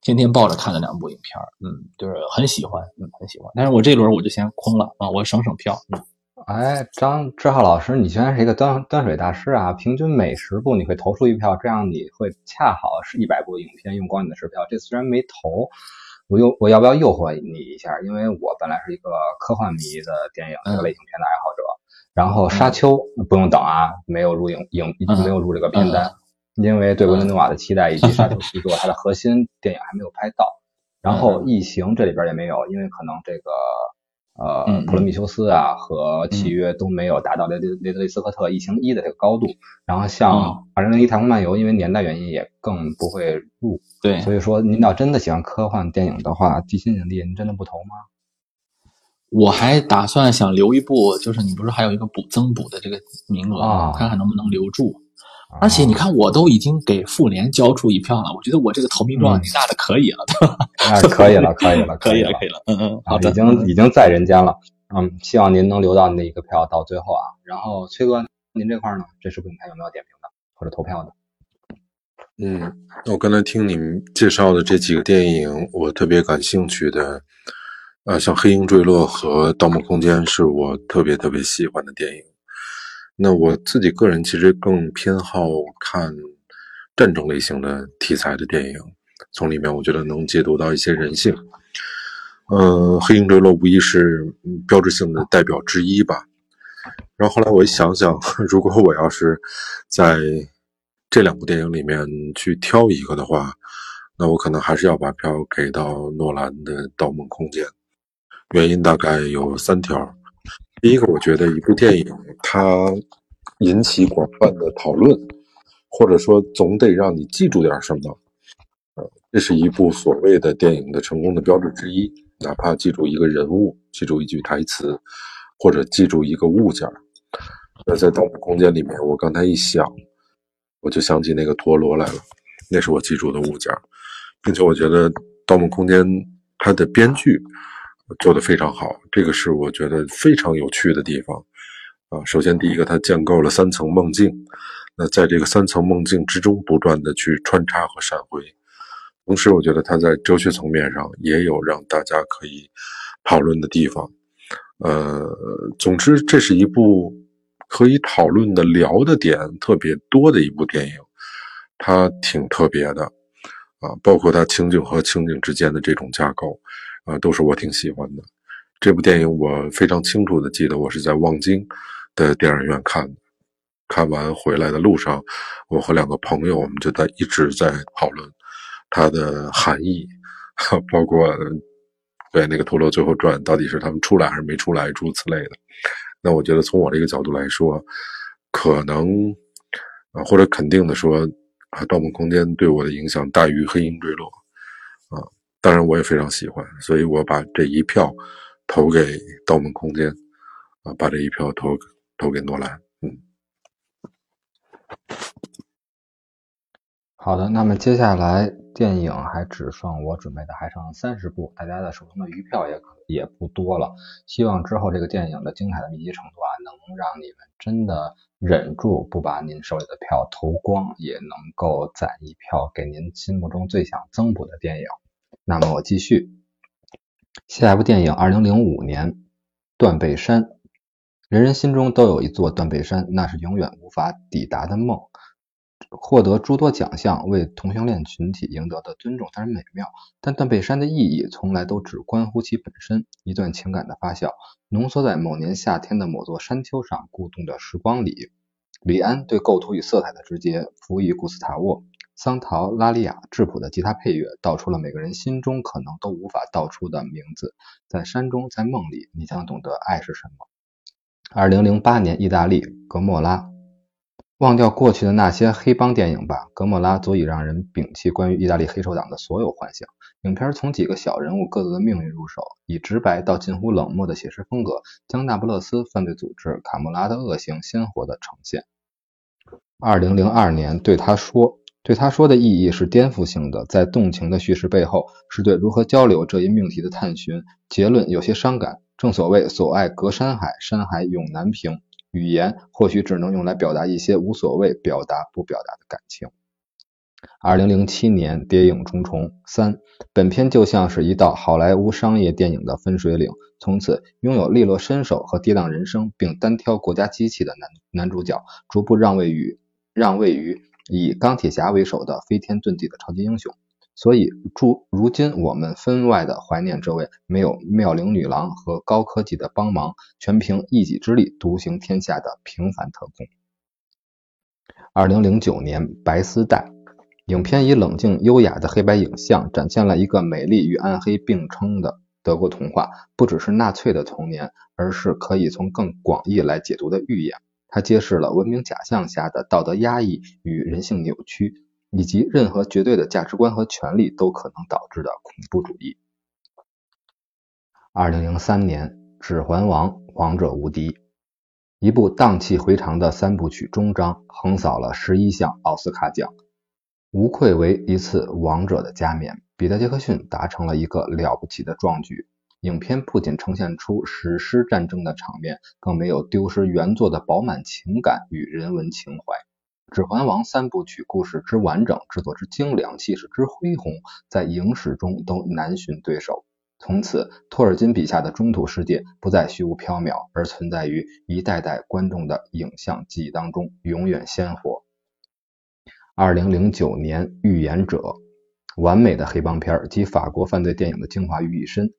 天天抱着看的两部影片嗯，就是很喜欢，嗯，很喜欢。但是我这轮我就先空了啊，我省省票，嗯。哎，张志浩老师，你居然是一个端端水大师啊！平均每十部你会投出一票，这样你会恰好是一百部影片用光你的十票。这虽然没投，我又我要不要诱惑你一下？因为我本来是一个科幻迷的电影这个类型片的爱好者。然后《沙丘》不用等啊，没有入影影没有入这个片单，因为对维伦纽瓦的期待以及《沙丘》续 作它的核心电影还没有拍到。然后《异形》这里边也没有，因为可能这个。呃，普罗米修斯啊和契约都没有达到雷雷雷德利斯科特异形一的这个高度，然后像二零零一太空漫游，因为年代原因也更不会入。对，所以说您要真的喜欢科幻电影的话，地心引力您真的不投吗？我还打算想留一部，就是你不是还有一个补增补的这个名额，看看能不能留住。而且你看，我都已经给妇联交出一票了，我觉得我这个投名状你大的可以了，对吧？啊，可以了，可以了，可以了，可以了，嗯嗯，好的，已经已经在人间了，嗯，希望您能留到您的一个票到最后啊。然后崔哥，您这块呢？这是不你看有没有点评的或者投票的？嗯，我刚才听你们介绍的这几个电影，我特别感兴趣的，呃，像《黑鹰坠落》和《盗梦空间》是我特别特别喜欢的电影。那我自己个人其实更偏好看战争类型的题材的电影，从里面我觉得能解读到一些人性。呃，《黑鹰坠落》无疑是标志性的代表之一吧。然后后来我一想想，如果我要是在这两部电影里面去挑一个的话，那我可能还是要把票给到诺兰的《盗梦空间》。原因大概有三条。第一个，我觉得一部电影它引起广泛的讨论，或者说总得让你记住点什么，呃，这是一部所谓的电影的成功的标志之一。哪怕记住一个人物，记住一句台词，或者记住一个物件那在《盗梦空间》里面，我刚才一想，我就想起那个陀螺来了，那是我记住的物件并且我觉得《盗梦空间》它的编剧。做的非常好，这个是我觉得非常有趣的地方啊。首先，第一个，它建构了三层梦境，那在这个三层梦境之中，不断的去穿插和闪回。同时，我觉得它在哲学层面上也有让大家可以讨论的地方。呃，总之，这是一部可以讨论的、聊的点特别多的一部电影，它挺特别的啊，包括它情景和情景之间的这种架构。啊，都是我挺喜欢的。这部电影我非常清楚的记得，我是在望京的电影院看的。看完回来的路上，我和两个朋友，我们就在一直在讨论它的含义，包括对那个陀螺最后转到底是他们出来还是没出来，诸如此类的。那我觉得从我这个角度来说，可能啊，或者肯定的说啊，《盗梦空间》对我的影响大于《黑鹰坠落》。当然，我也非常喜欢，所以我把这一票投给《盗梦空间》，啊，把这一票投投给诺兰。嗯，好的，那么接下来电影还只剩我准备的还剩三十部，大家的手中的余票也可也不多了。希望之后这个电影的精彩的密集程度啊，能让你们真的忍住不把您手里的票投光，也能够攒一票给您心目中最想增补的电影。那么我继续，下一部电影，二零零五年《断背山》。人人心中都有一座断背山，那是永远无法抵达的梦。获得诸多奖项，为同性恋群体赢得的尊重当然美妙，但断背山的意义从来都只关乎其本身。一段情感的发酵，浓缩在某年夏天的某座山丘上孤独的时光里。李安对构图与色彩的直接，辅以古斯塔沃·桑陶拉利亚质朴的吉他配乐，道出了每个人心中可能都无法道出的名字。在山中，在梦里，你将懂得爱是什么。二零零八年，意大利《格莫拉》。忘掉过去的那些黑帮电影吧，《格莫拉》足以让人摒弃关于意大利黑手党的所有幻想。影片从几个小人物各自的命运入手，以直白到近乎冷漠的写实风格，将那不勒斯犯罪组织卡莫拉的恶行鲜活地呈现。二零零二年，对他说，对他说的意义是颠覆性的，在动情的叙事背后，是对如何交流这一命题的探寻。结论有些伤感。正所谓，所爱隔山海，山海永难平。语言或许只能用来表达一些无所谓表达不表达的感情。二零零七年，《谍影重重三》本片就像是一道好莱坞商业电影的分水岭。从此，拥有利落身手和跌宕人生，并单挑国家机器的男男主角，逐步让位于让位于以钢铁侠为首的飞天遁地的超级英雄。所以，如如今我们分外的怀念这位没有妙龄女郎和高科技的帮忙，全凭一己之力独行天下的平凡特工。二零零九年，《白丝带》影片以冷静优雅的黑白影像，展现了一个美丽与暗黑并称的德国童话，不只是纳粹的童年，而是可以从更广义来解读的预言。它揭示了文明假象下的道德压抑与人性扭曲。以及任何绝对的价值观和权利都可能导致的恐怖主义。二零零三年，《指环王：王者无敌》一部荡气回肠的三部曲终章，横扫了十一项奥斯卡奖，无愧为一次王者的加冕。彼得·杰克逊达成了一个了不起的壮举。影片不仅呈现出史诗战争的场面，更没有丢失原作的饱满情感与人文情怀。《指环王》三部曲故事之完整，制作之精良，气势之恢宏，在影史中都难寻对手。从此，托尔金笔下的中土世界不再虚无缥缈，而存在于一代代观众的影像记忆当中，永远鲜活。二零零九年，《预言者》完美的黑帮片及法国犯罪电影的精华于一身。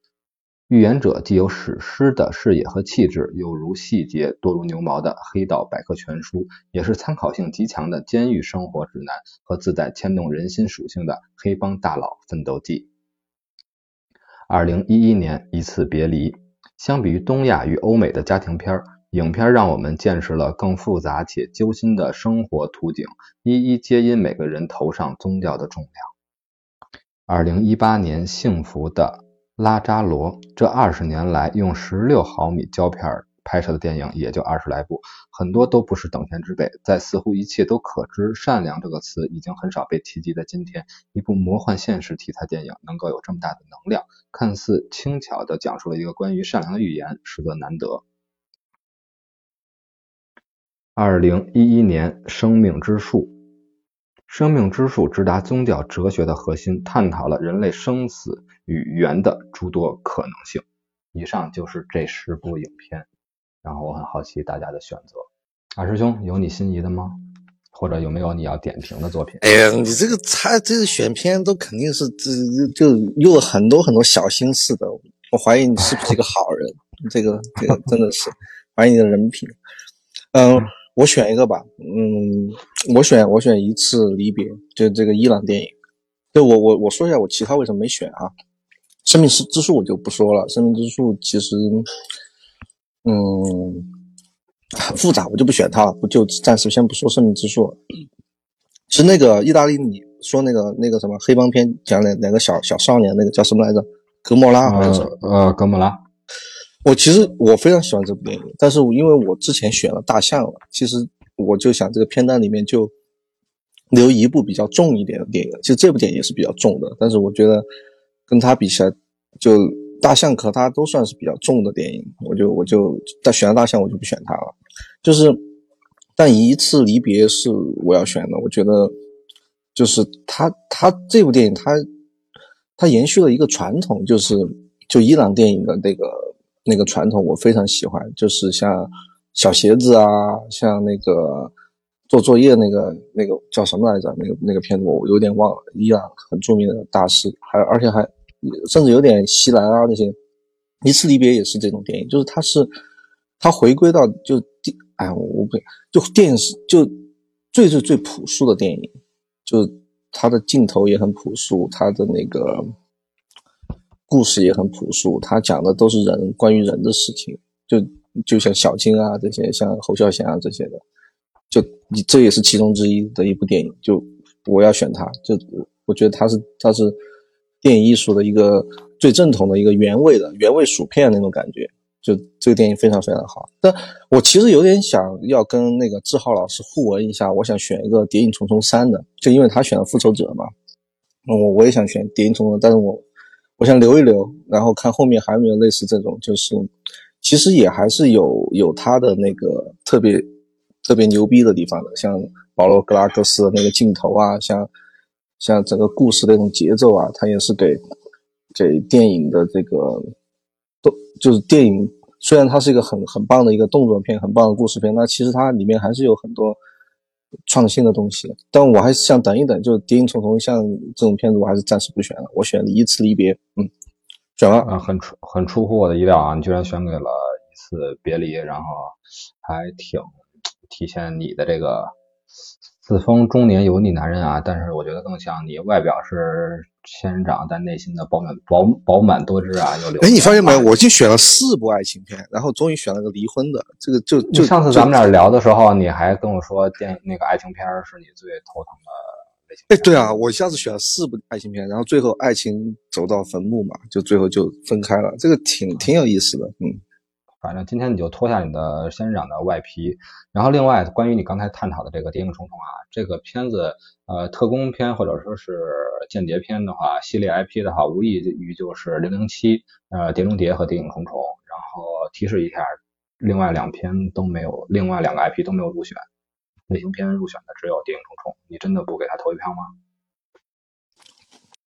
预言者既有史诗的视野和气质，又如细节多如牛毛的黑道百科全书，也是参考性极强的监狱生活指南和自带牵动人心属性的黑帮大佬奋斗记。二零一一年，一次别离。相比于东亚与欧美的家庭片，影片让我们见识了更复杂且揪心的生活图景，一一皆因每个人头上宗教的重量。二零一八年，幸福的。拉扎罗这二十年来用十六毫米胶片拍摄的电影也就二十来部，很多都不是等闲之辈。在似乎一切都可知、善良这个词已经很少被提及的今天，一部魔幻现实题材电影能够有这么大的能量，看似轻巧的讲述了一个关于善良的寓言，实则难得。二零一一年，《生命之树》。生命之树直达宗教哲学的核心，探讨了人类生死与缘的诸多可能性。以上就是这十部影片，然后我很好奇大家的选择。二师兄，有你心仪的吗？或者有没有你要点评的作品？哎呀，你这个他这个选片都肯定是这就用了很多很多小心思的。我怀疑你是不是一个好人？这个这个真的是怀疑你的人品。嗯。我选一个吧，嗯，我选我选一次离别，就这个伊朗电影。就我我我说一下我其他为什么没选啊？生命之之树我就不说了，生命之树其实，嗯，很复杂，我就不选它了，我就暂时先不说生命之树。其实那个意大利你说那个那个什么黑帮片，讲两两个小小少年，那个叫什么来着？格莫拉好像是呃格莫拉。我其实我非常喜欢这部电影，但是因为我之前选了大象了，其实我就想这个片单里面就留一部比较重一点的电影。其实这部电影也是比较重的，但是我觉得跟它比起来，就大象和它都算是比较重的电影，我就我就但选了大象，我就不选它了。就是但一次离别是我要选的，我觉得就是它它这部电影它它延续了一个传统，就是就伊朗电影的那个。那个传统我非常喜欢，就是像小鞋子啊，像那个做作业那个那个叫什么来着？那个那个片子我有点忘了，伊朗很著名的大师，还而且还甚至有点西兰啊那些，一次离别也是这种电影，就是它是它回归到就电，哎我不就电视就最最最朴素的电影，就它的镜头也很朴素，它的那个故事也很朴素，他讲的都是人关于人的事情，就就像小金啊这些，像侯孝贤啊这些的。就你这也是其中之一的一部电影，就我要选它，就我觉得它是它是电影艺术的一个最正统的一个原味的原味薯片那种感觉，就这个电影非常非常好。但我其实有点想要跟那个志浩老师互文一下，我想选一个《谍影重重三》的，就因为他选了《复仇者》嘛，我我也想选《谍影重重》，但是我我想留一留，然后看后面还有没有类似这种，就是其实也还是有有他的那个特别。特别牛逼的地方的，像保罗·格拉克斯的那个镜头啊，像像整个故事那种节奏啊，它也是给给电影的这个都就是电影，虽然它是一个很很棒的一个动作片，很棒的故事片，那其实它里面还是有很多创新的东西。但我还是想等一等，就是《谍影重重》像这种片子，我还是暂时不选了，我选了《一次离别》。嗯，选了啊，很出很出乎我的意料啊，你居然选给了《一次别离》，然后还挺。体现你的这个自封中年油腻男人啊，但是我觉得更像你外表是仙人掌，但内心的饱满饱饱满多汁啊。又流。哎，你发现没有？我就选了四部爱情片，然后终于选了个离婚的。这个就就上次咱们俩聊的时候，你还跟我说电那个爱情片是你最头疼的类型。哎，对啊，我一下子选了四部爱情片，然后最后爱情走到坟墓嘛，就最后就分开了。这个挺挺有意思的，嗯。反正今天你就脱下你的仙人掌的外皮，然后另外关于你刚才探讨的这个谍影重重啊，这个片子呃特工片或者说是间谍片的话，系列 IP 的话，无异于就是零零七呃碟中谍和谍影重重。然后提示一下，另外两篇都没有，另外两个 IP 都没有入选，类型片入选的只有谍影重重。你真的不给他投一票吗？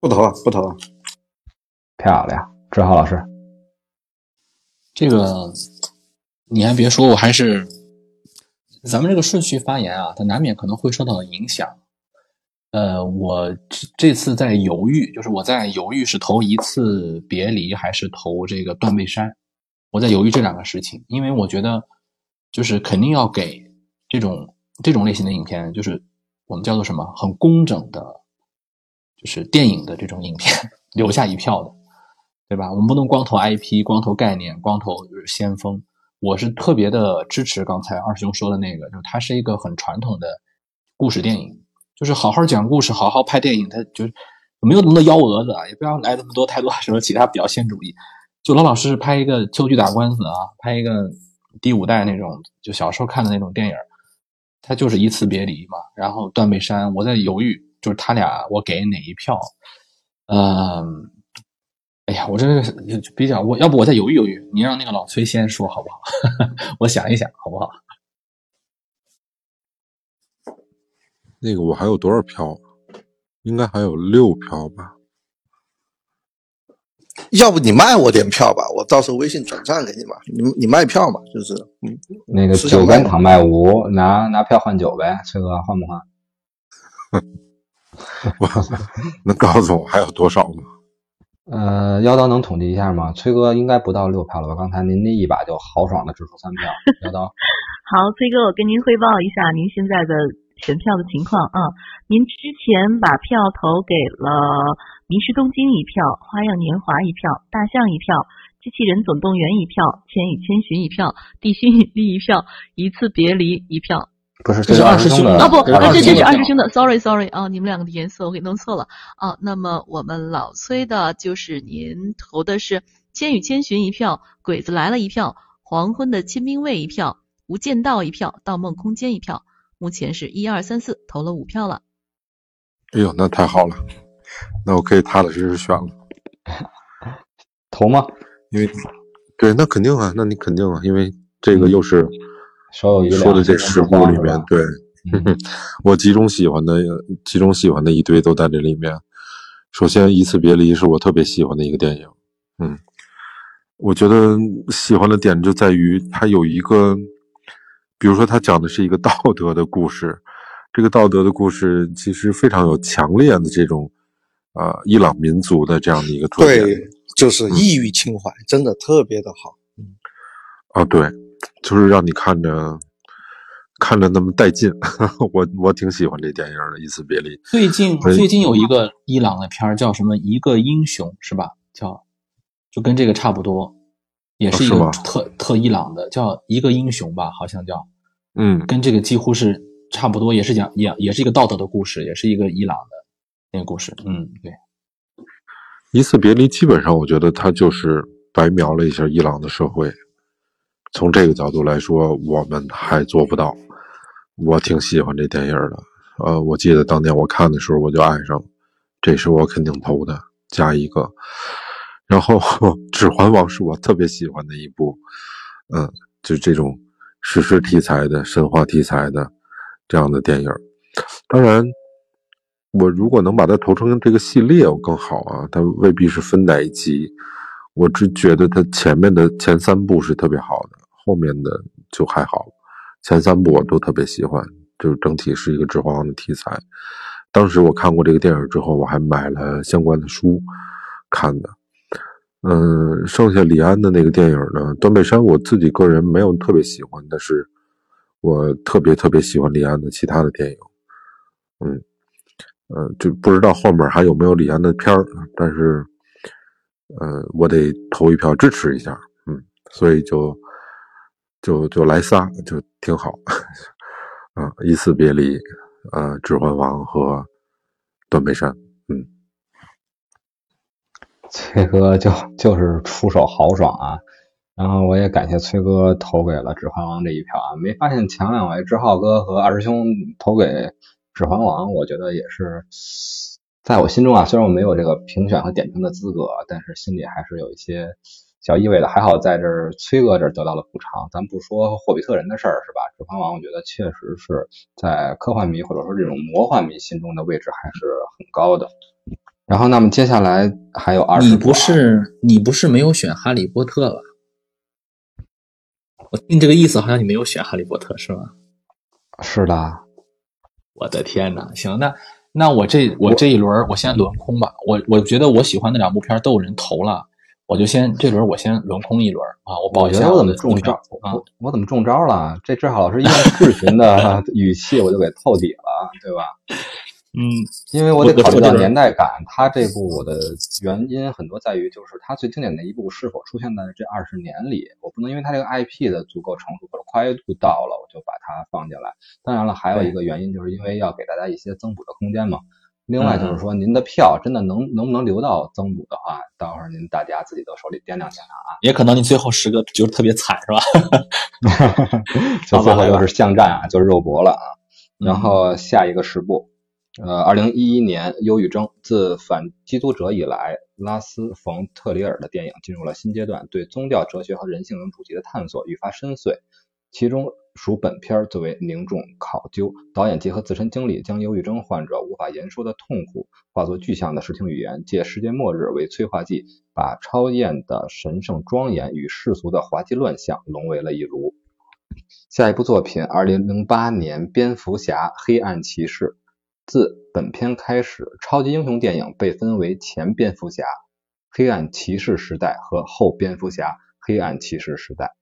不投，不投。漂亮，志浩老师。这个你还别说，我还是咱们这个顺序发言啊，它难免可能会受到影响。呃，我这次在犹豫，就是我在犹豫是投一次别离还是投这个断背山，我在犹豫这两个事情，因为我觉得就是肯定要给这种这种类型的影片，就是我们叫做什么很工整的，就是电影的这种影片 留下一票的。对吧？我们不能光投 IP，光投概念，光投就是先锋。我是特别的支持刚才二师兄说的那个，就是它是一个很传统的故事电影，就是好好讲故事，好好拍电影。它就是没有那么多幺蛾子啊，也不要来那么多太多什么其他表现主义，就老老实实拍一个秋菊打官司啊，拍一个第五代那种就小时候看的那种电影，它就是一次别离嘛。然后断背山，我在犹豫，就是他俩我给哪一票？嗯。哎呀，我这个比较，我要不我再犹豫犹豫，你让那个老崔先说好不好？我想一想，好不好？那个我还有多少票？应该还有六票吧？要不你卖我点票吧，我到时候微信转账给你吧。你你卖票嘛，就是嗯，那个酒干倘卖无，拿拿票换酒呗，崔哥换不换？我能告诉我还有多少吗？呃，妖刀能统计一下吗？崔哥应该不到六票了吧？刚才您那一把就豪爽的掷出三票。妖刀，好，崔哥，我跟您汇报一下您现在的选票的情况啊。您之前把票投给了《迷失东京》一票，《花样年华》一票，《大象》一票，《机器人总动员》一票，《千与千寻》一票，《地心引力》一票，《一次别离》一票。不是，这是二师兄的啊！不，这这是二师兄的，sorry，sorry 啊，你们两个的颜色我给弄错了啊。那么我们老崔的就是您投的是《千与千寻》一票，《鬼子来了》一票，《黄昏的亲兵卫》一票，《无间道》一票，《盗梦空间》一票。目前是一二三四，投了五票了。哎呦，那太好了，那我可以踏踏实实选了。投吗？因为对，那肯定啊，那你肯定啊，因为这个又是。说的这十部里面，对 我集中喜欢的，集中喜欢的一堆都在这里面。首先，《一次别离》是我特别喜欢的一个电影。嗯，我觉得喜欢的点就在于它有一个，比如说它讲的是一个道德的故事，这个道德的故事其实非常有强烈的这种啊伊朗民族的这样的一个对，就是异域情怀，真的特别的好。嗯，啊，对，就是让你看着看着那么带劲，我我挺喜欢这电影的《一次别离》。最近最近有一个伊朗的片儿叫什么？一个英雄是吧？叫就跟这个差不多，也是一个特特伊朗的，叫一个英雄吧，好像叫，嗯，跟这个几乎是。差不多也是讲也也是一个道德的故事，也是一个伊朗的那个故事。嗯，对。一次别离，基本上我觉得他就是白描了一下伊朗的社会。从这个角度来说，我们还做不到。我挺喜欢这电影的。呃，我记得当年我看的时候，我就爱上。这是我肯定投的，加一个。然后《指环王》是我特别喜欢的一部，嗯，就这种史诗题材的、神话题材的。这样的电影，当然，我如果能把它投成这个系列，我更好啊。它未必是分哪一集，我只觉得它前面的前三部是特别好的，后面的就还好。前三部我都特别喜欢，就是整体是一个《指环王》的题材。当时我看过这个电影之后，我还买了相关的书看的。嗯，剩下李安的那个电影呢，《断背山》，我自己个人没有特别喜欢，但是。我特别特别喜欢李安的其他的电影，嗯，呃，就不知道后面还有没有李安的片儿，但是，呃，我得投一票支持一下，嗯，所以就就就来仨，就挺好，啊，一次别离，呃，指环王和断背山，嗯，崔哥就就是出手豪爽啊。然后我也感谢崔哥投给了《指环王》这一票啊，没发现前两位志浩哥和二师兄投给《指环王》，我觉得也是在我心中啊，虽然我没有这个评选和点评的资格，但是心里还是有一些小意味的。还好在这儿崔哥这儿得到了补偿。咱不说霍比特人的事儿是吧？《指环王》我觉得确实是在科幻迷或者说这种魔幻迷心中的位置还是很高的。然后那么接下来还有二十，你不是你不是没有选《哈利波特》吧？我听这个意思，好像你没有选《哈利波特》是吗？是的。我的天哪！行，那那我这我这一轮我先轮空吧。我我觉得我喜欢的两部片都有人投了，我就先这轮我先轮空一轮啊。我保一下我怎么中招啊？我怎么中招了？这志浩老师一质询的 语气，我就给透底了，对吧？嗯，因为我得考虑到年代感，它这部的原因很多在于，就是它最经典的一部是否出现在这二十年里，我不能因为它这个 IP 的足够成熟或者跨越度到了，我就把它放进来。当然了，还有一个原因，就是因为要给大家一些增补的空间嘛。另外就是说，您的票真的能能不能留到增补的话，到时候您大家自己都手里掂量掂量啊。也可能你最后十个就是特别惨，是吧？就最后又是巷战啊，就是肉搏了啊。然后下一个十部。呃，二零一一年，忧郁症自反基督者以来，拉斯·冯·特里尔的电影进入了新阶段，对宗教、哲学和人性等主题的探索愈发深邃。其中属本片最为凝重考究。导演结合自身经历，将忧郁症患者无法言说的痛苦化作具象的视听语言，借世界末日为催化剂，把超验的神圣庄严与世俗的滑稽乱象融为了一炉。下一部作品，二零零八年，《蝙蝠侠：黑暗骑士》。自本片开始，超级英雄电影被分为前蝙蝠侠黑暗骑士时代和后蝙蝠侠黑暗骑士时代。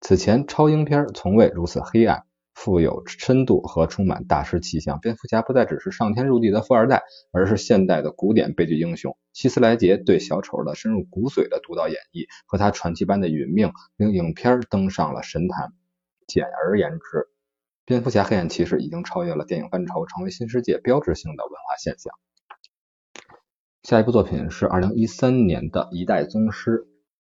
此前超英片从未如此黑暗、富有深度和充满大师气象。蝙蝠侠不再只是上天入地的富二代，而是现代的古典悲剧英雄。希斯莱杰对小丑的深入骨髓的独到演绎和他传奇般的殒命，令影片登上了神坛。简而言之。蝙蝠侠：黑暗骑士已经超越了电影范畴，成为新世界标志性的文化现象。下一部作品是二零一三年的《一代宗师》，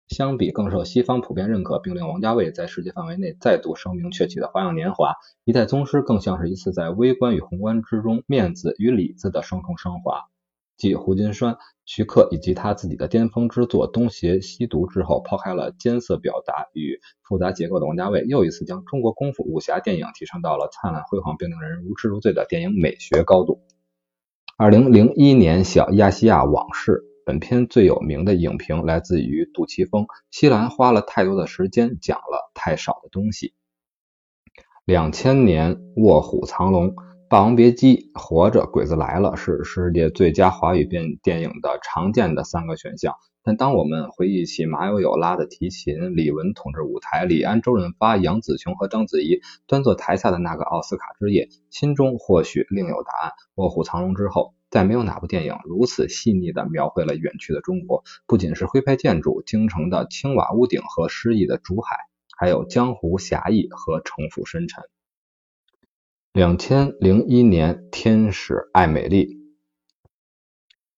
相比更受西方普遍认可，并令王家卫在世界范围内再度声名鹊起的《花样年华》，《一代宗师》更像是一次在微观与宏观之中面子与里子的双重升华。继胡金栓、徐克以及他自己的巅峰之作《东邪西毒》之后，抛开了艰涩表达与复杂结构的王家卫，又一次将中国功夫武侠电影提升到了灿烂辉煌并令人如痴如醉的电影美学高度。二零零一年《小亚细亚往事》，本片最有名的影评来自于杜琪峰，西兰花了太多的时间讲了太少的东西。两千年《卧虎藏龙》。霸王别姬》《活着》《鬼子来了》是世界最佳华语电电影的常见的三个选项。但当我们回忆起马友友拉的提琴、李玟统治舞台、李安、周润发、杨紫琼和章子怡端坐台下的那个奥斯卡之夜，心中或许另有答案。《卧虎藏龙》之后，再没有哪部电影如此细腻地描绘了远去的中国，不仅是徽派建筑、京城的青瓦屋顶和诗意的竹海，还有江湖侠义和城府深沉。两千零一年，《天使爱美丽》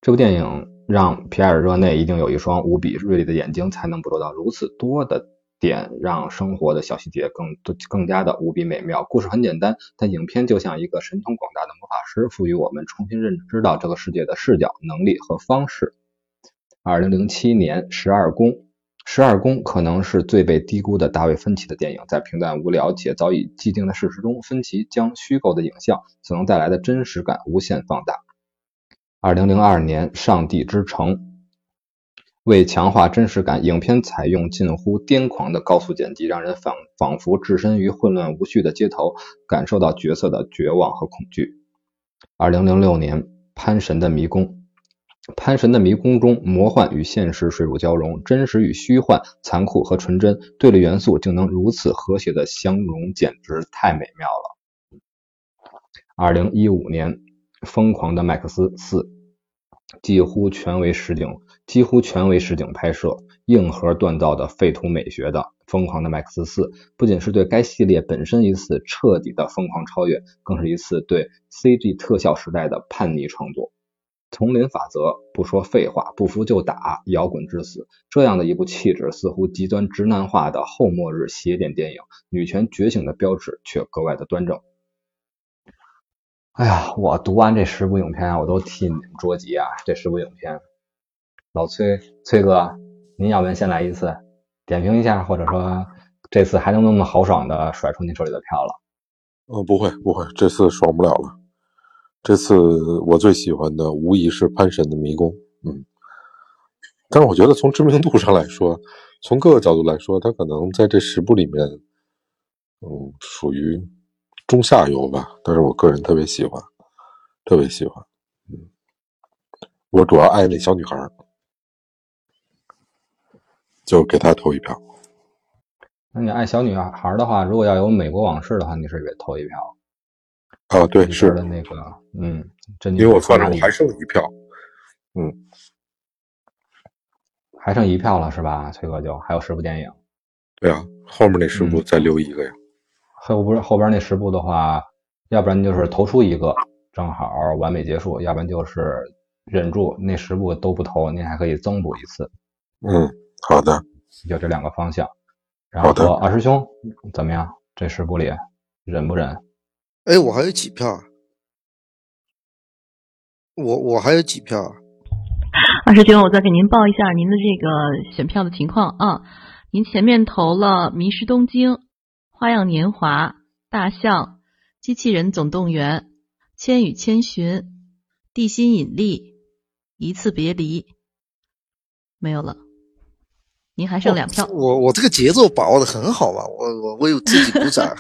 这部电影让皮埃尔·热内一定有一双无比锐利的眼睛，才能捕捉到如此多的点，让生活的小细节更多更加的无比美妙。故事很简单，但影片就像一个神通广大的魔法师，赋予我们重新认知到这个世界的视角、能力和方式。二零零七年，《十二宫》。《十二宫》可能是最被低估的大卫·芬奇的电影，在平淡无聊且早已既定的事实中，芬奇将虚构的影像所能带来的真实感无限放大。二零零二年，《上帝之城》为强化真实感，影片采用近乎癫狂的高速剪辑，让人仿仿佛置身于混乱无序的街头，感受到角色的绝望和恐惧。二零零六年，《潘神的迷宫》。潘神的迷宫中，魔幻与现实水乳交融，真实与虚幻，残酷和纯真，对立元素竟能如此和谐的相融，简直太美妙了。二零一五年，《疯狂的麦克斯四》几乎全为实景，几乎全为实景拍摄，硬核锻造的废土美学的《疯狂的麦克斯四》，不仅是对该系列本身一次彻底的疯狂超越，更是一次对 CG 特效时代的叛逆创作。丛林法则，不说废话，不服就打，摇滚致死。这样的一部气质似乎极端直男化的后末日邪典电影，女权觉醒的标志却格外的端正。哎呀，我读完这十部影片，我都替你们着急啊！这十部影片，老崔，崔哥，您要不然先来一次点评一下，或者说这次还能那么豪爽的甩出您手里的票了？嗯，不会，不会，这次爽不了了。这次我最喜欢的无疑是潘神的迷宫，嗯，但是我觉得从知名度上来说，从各个角度来说，它可能在这十部里面，嗯，属于中下游吧。但是我个人特别喜欢，特别喜欢，嗯，我主要爱那小女孩，就给他投一票。那你爱小女孩的话，如果要有美国往事的话，你是给投一票？啊，对，是的那个，嗯，因为我算着我还剩一票，嗯，还剩一票了是吧？崔哥就还有十部电影，对啊，后面那十部再留一个呀。后不是后边那十部的话，要不然就是投出一个，正好完美结束；要不然就是忍住那十部都不投，您还可以增补一次。嗯，好的，就这两个方向。然后二师兄怎么样？这十部里忍不忍？哎，我还有几票？我我还有几票？二师兄，我再给您报一下您的这个选票的情况啊。您前面投了《迷失东京》《花样年华》《大象》《机器人总动员》《千与千寻》《地心引力》《一次别离》，没有了。您还剩两票。我我这个节奏把握的很好吧，我我为自己鼓掌。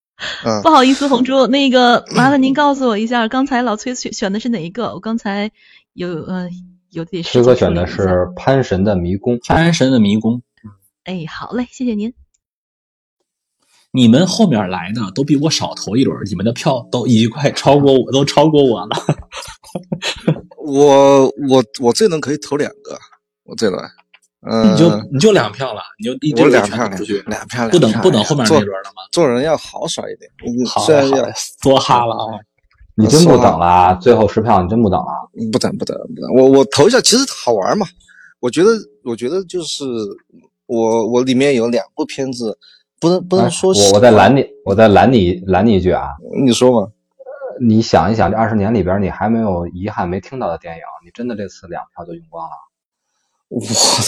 不好意思，红珠，那个麻烦您告诉我一下，刚才老崔选选的是哪一个？我刚才有呃有点。崔哥选的是潘神的迷宫，潘神的迷宫。哎，好嘞，谢谢您。你们后面来的都比我少投一轮，你们的票都已经快超过我，都超过我了。我我我这轮可以投两个，我这轮。你就你就两票了，你就一直两票出去，两票不等不等后面那轮了吗？做人要豪爽一点，好嘞好嘞，多哈了啊！你真不等了？最后十票你真不等了？不等不等不等，我我投一下，其实好玩嘛。我觉得我觉得就是我我里面有两部片子，不能不能说。我我再拦你，我再拦你拦你一句啊！你说嘛？你想一想，这二十年里边，你还没有遗憾没听到的电影，你真的这次两票就用光了？我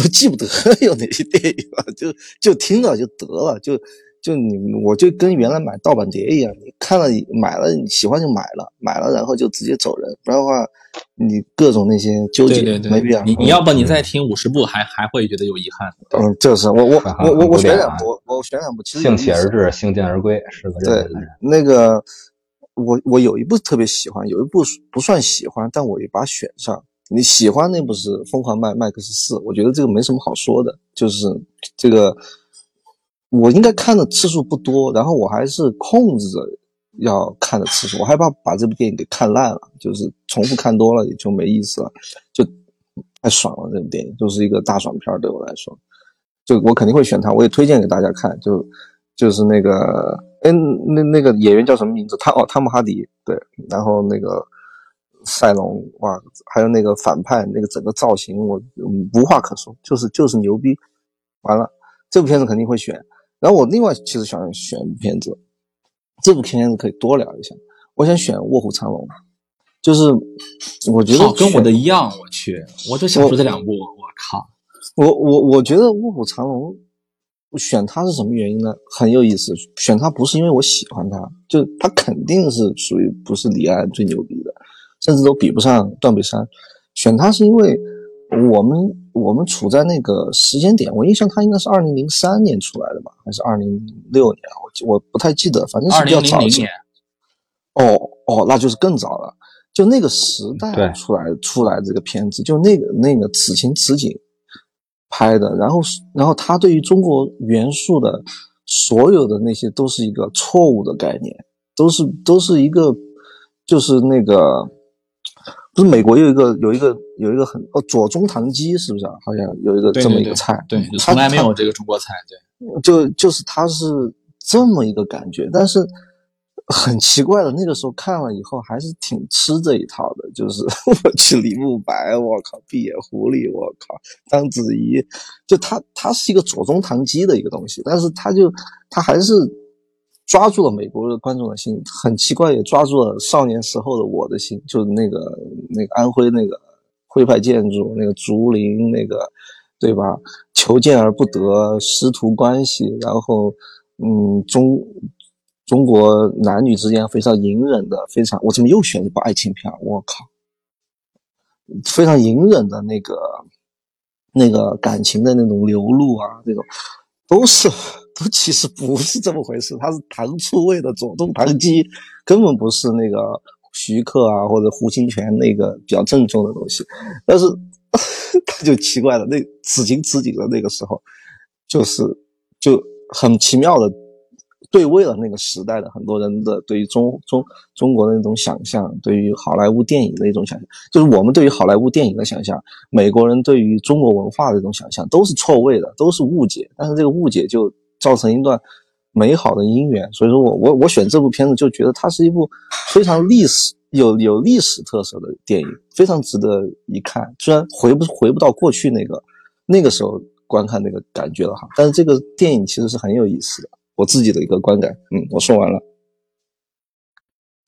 都记不得 有哪些电影了，就就听着就得了，就就你我就跟原来买盗版碟一样，你看了买了你喜欢就买了，买了然后就直接走人，不然的话你各种那些纠结没必要。你你要不你再听五十部还还会觉得有遗憾。嗯，就是我我我我我选两部，我选两部，其实兴起而至，兴尽而归，是个对那个我我有一部特别喜欢，有一部不算喜欢，但我也把它选上。你喜欢那部是《疯狂麦麦克斯四》，我觉得这个没什么好说的，就是这个我应该看的次数不多，然后我还是控制着要看的次数，我害怕把这部电影给看烂了，就是重复看多了也就没意思了，就太爽了。这部电影就是一个大爽片，对我来说，就我肯定会选它，我也推荐给大家看，就就是那个，哎，那那个演员叫什么名字？汤哦，汤姆哈迪，对，然后那个。赛龙哇，还有那个反派那个整个造型，我无话可说，就是就是牛逼。完了，这部片子肯定会选。然后我另外其实想选一部片子，这部片子可以多聊一下。我想选《卧虎藏龙》，就是我觉得跟我的一样。我去，我就想说这两部。我靠，我我我觉得《卧虎藏龙》选它是什么原因呢？很有意思，选它不是因为我喜欢它，就它肯定是属于不是李安最牛逼的。甚至都比不上断背山，选它是因为我们我们处在那个时间点，我印象它应该是二零零三年出来的吧，还是二零零六年？我我不太记得，反正是比较早年。哦哦，那就是更早了，就那个时代出来出来这个片子，就那个那个此情此景拍的，然后然后他对于中国元素的所有的那些都是一个错误的概念，都是都是一个就是那个。不是美国有一个有一个有一个很哦左宗棠鸡是不是啊？好像有一个这么一个菜，对，从来没有这个中国菜，对，就就是它是这么一个感觉，但是很奇怪的，那个时候看了以后还是挺吃这一套的，就是我去李慕白，我靠，闭眼狐狸，我靠，章子怡，就它它是一个左宗棠鸡的一个东西，但是它就它还是。抓住了美国的观众的心，很奇怪，也抓住了少年时候的我的心，就是那个那个安徽那个徽派建筑，那个竹林，那个对吧？求见而不得，师徒关系，然后嗯，中中国男女之间非常隐忍的，非常我怎么又选一部爱情片？我靠，非常隐忍的那个那个感情的那种流露啊，这种都是。都 其实不是这么回事，他是糖醋味的左宗棠鸡，根本不是那个徐克啊或者胡金铨那个比较正宗的东西。但是 他就奇怪了，那此情此景的那个时候，就是就很奇妙的对位了那个时代的很多人的对于中中中国的那种想象，对于好莱坞电影的一种想象，就是我们对于好莱坞电影的想象，美国人对于中国文化的这种想象都是错位的，都是误解。但是这个误解就。造成一段美好的姻缘，所以说我我我选这部片子就觉得它是一部非常历史有有历史特色的电影，非常值得一看。虽然回不回不到过去那个那个时候观看那个感觉了哈，但是这个电影其实是很有意思的，我自己的一个观感。嗯，我说完了。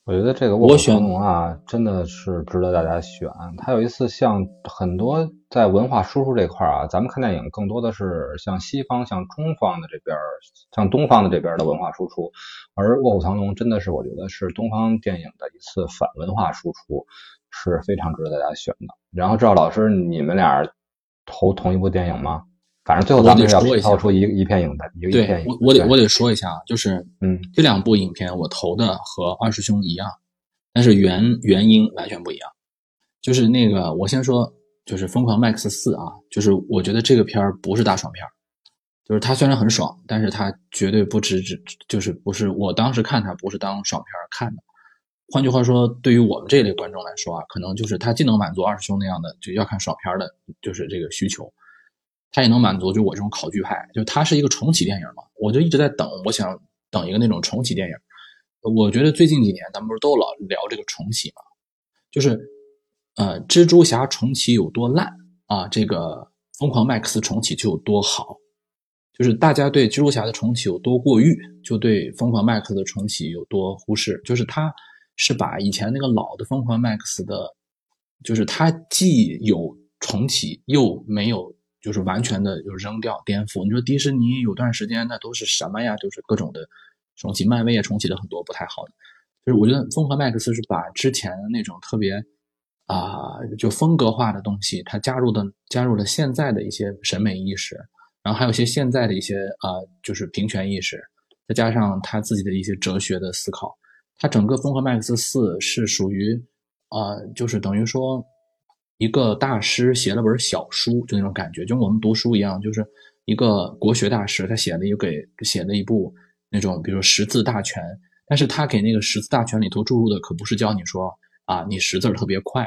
我觉得这个卧虎藏龙啊，真的是值得大家选。它有一次像很多在文化输出这块啊，咱们看电影更多的是像西方、像中方的这边，像东方的这边的文化输出，而卧虎藏龙真的是我觉得是东方电影的一次反文化输出，是非常值得大家选的。然后赵老师，你们俩投同一部电影吗？反正最后咱们要挑出一一片影的，一个片影。我我得我得说一下啊，就是嗯，这两部影片我投的和二师兄一样，但是原原因完全不一样。就是那个，我先说，就是《疯狂 Max 四》啊，就是我觉得这个片儿不是大爽片儿，就是它虽然很爽，但是它绝对不只只，就是不是我当时看它不是当爽片儿看的。换句话说，对于我们这类观众来说啊，可能就是它既能满足二师兄那样的就要看爽片的，就是这个需求。它也能满足，就我这种考据派，就它是一个重启电影嘛，我就一直在等，我想等一个那种重启电影。我觉得最近几年咱们不是都老聊这个重启嘛，就是呃，蜘蛛侠重启有多烂啊，这个疯狂麦克斯重启就有多好，就是大家对蜘蛛侠的重启有多过誉，就对疯狂麦克斯的重启有多忽视。就是他是把以前那个老的疯狂麦克斯的，就是他既有重启又没有。就是完全的就扔掉颠覆。你说迪士尼有段时间那都是什么呀？就是各种的重启，漫威也重启了很多不太好的。就是我觉得《疯狂麦克斯》是把之前那种特别啊就风格化的东西，它加入的加入了现在的一些审美意识，然后还有一些现在的一些啊就是平权意识，再加上他自己的一些哲学的思考，它整个《疯狂麦克斯四》是属于啊，就是等于说一个大师写了本小书，就那种感觉，就跟我们读书一样，就是一个国学大师他写了一个写了一部那种，比如识字大全，但是他给那个识字大全里头注入的可不是教你说啊你识字特别快，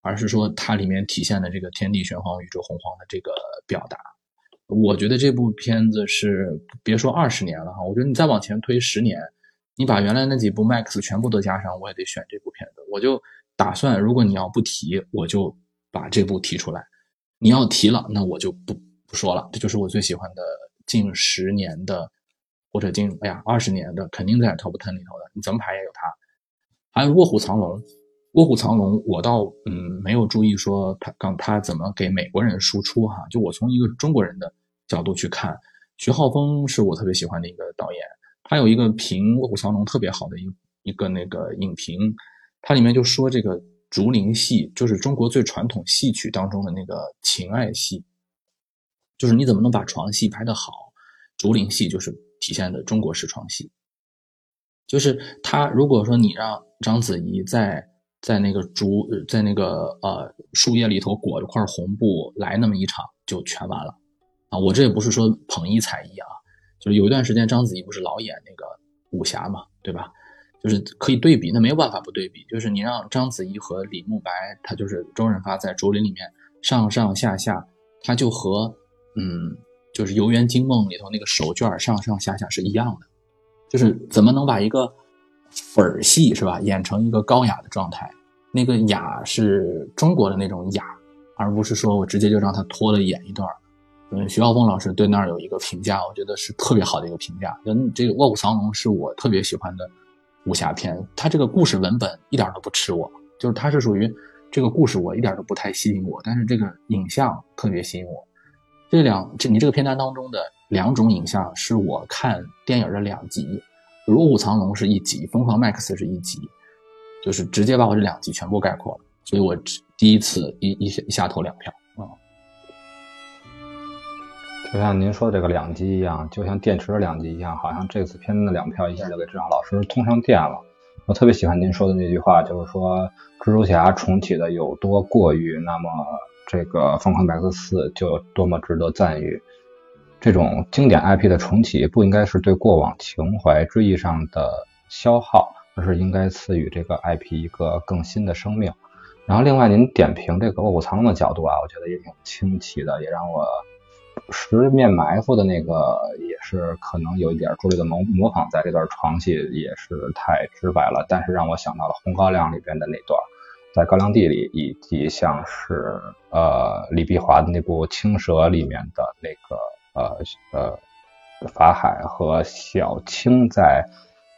而是说它里面体现的这个天地玄黄、宇宙洪荒的这个表达。我觉得这部片子是别说二十年了哈，我觉得你再往前推十年，你把原来那几部 Max 全部都加上，我也得选这部片子。我就打算，如果你要不提，我就把这部提出来；你要提了，那我就不不说了。这就是我最喜欢的近十年的，或者近哎呀二十年的，肯定在 Top Ten 里头的。你怎么排也有它。还有《卧虎藏龙》。卧虎藏龙，我倒嗯没有注意说他刚他怎么给美国人输出哈，就我从一个中国人的角度去看，徐浩峰是我特别喜欢的一个导演，他有一个评卧虎藏龙特别好的一一个那个影评，它里面就说这个竹林戏就是中国最传统戏曲当中的那个情爱戏，就是你怎么能把床戏拍得好，竹林戏就是体现的中国式床戏，就是他如果说你让章子怡在在那个竹，在那个呃树叶里头裹着块红布来那么一场就全完了，啊，我这也不是说捧一踩一啊，就是有一段时间章子怡不是老演那个武侠嘛，对吧？就是可以对比，那没有办法不对比，就是你让章子怡和李慕白，他就是周润发在竹林里面上上下下，他就和嗯，就是《游园惊梦》里头那个手绢上上下下是一样的，就是怎么能把一个。粉儿戏是吧？演成一个高雅的状态，那个雅是中国的那种雅，而不是说我直接就让他脱了演一段。嗯，徐浩峰老师对那儿有一个评价，我觉得是特别好的一个评价。嗯，这个《卧虎藏龙》是我特别喜欢的武侠片，它这个故事文本一点都不吃我，就是它是属于这个故事我一点都不太吸引我，但是这个影像特别吸引我。这两这你这个片单当中的两种影像是我看电影的两集。《卧虎藏龙》是一集，《疯狂麦克斯》是一集，就是直接把我这两集全部概括了，所以我第一次一一一下投两票。就像您说的这个两极一样，就像电池的两极一样，好像这次片子的两票一下就给志阳老师通上电了。我特别喜欢您说的那句话，就是说蜘蛛侠重启的有多过誉，那么这个《疯狂麦克斯》就有多么值得赞誉。这种经典 IP 的重启不应该是对过往情怀追忆上的消耗，而是应该赐予这个 IP 一个更新的生命。然后，另外您点评这个卧虎藏龙的角度啊，我觉得也挺清奇的，也让我十面埋伏的那个也是可能有一点拙劣的模模仿，在这段床戏也是太直白了。但是让我想到了《红高粱》里边的那段，在高粱地里，以及像是呃李碧华的那部《青蛇》里面的那个。呃呃，法海和小青在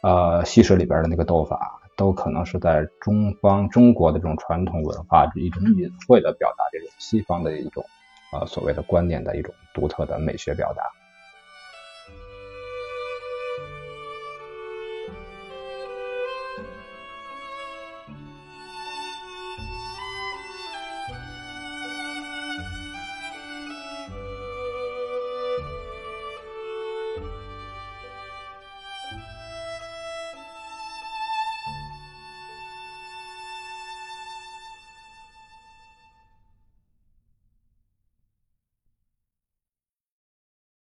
呃戏水里边的那个斗法，都可能是在中方中国的这种传统文化一种隐晦的表达这种西方的一种呃所谓的观念的一种独特的美学表达。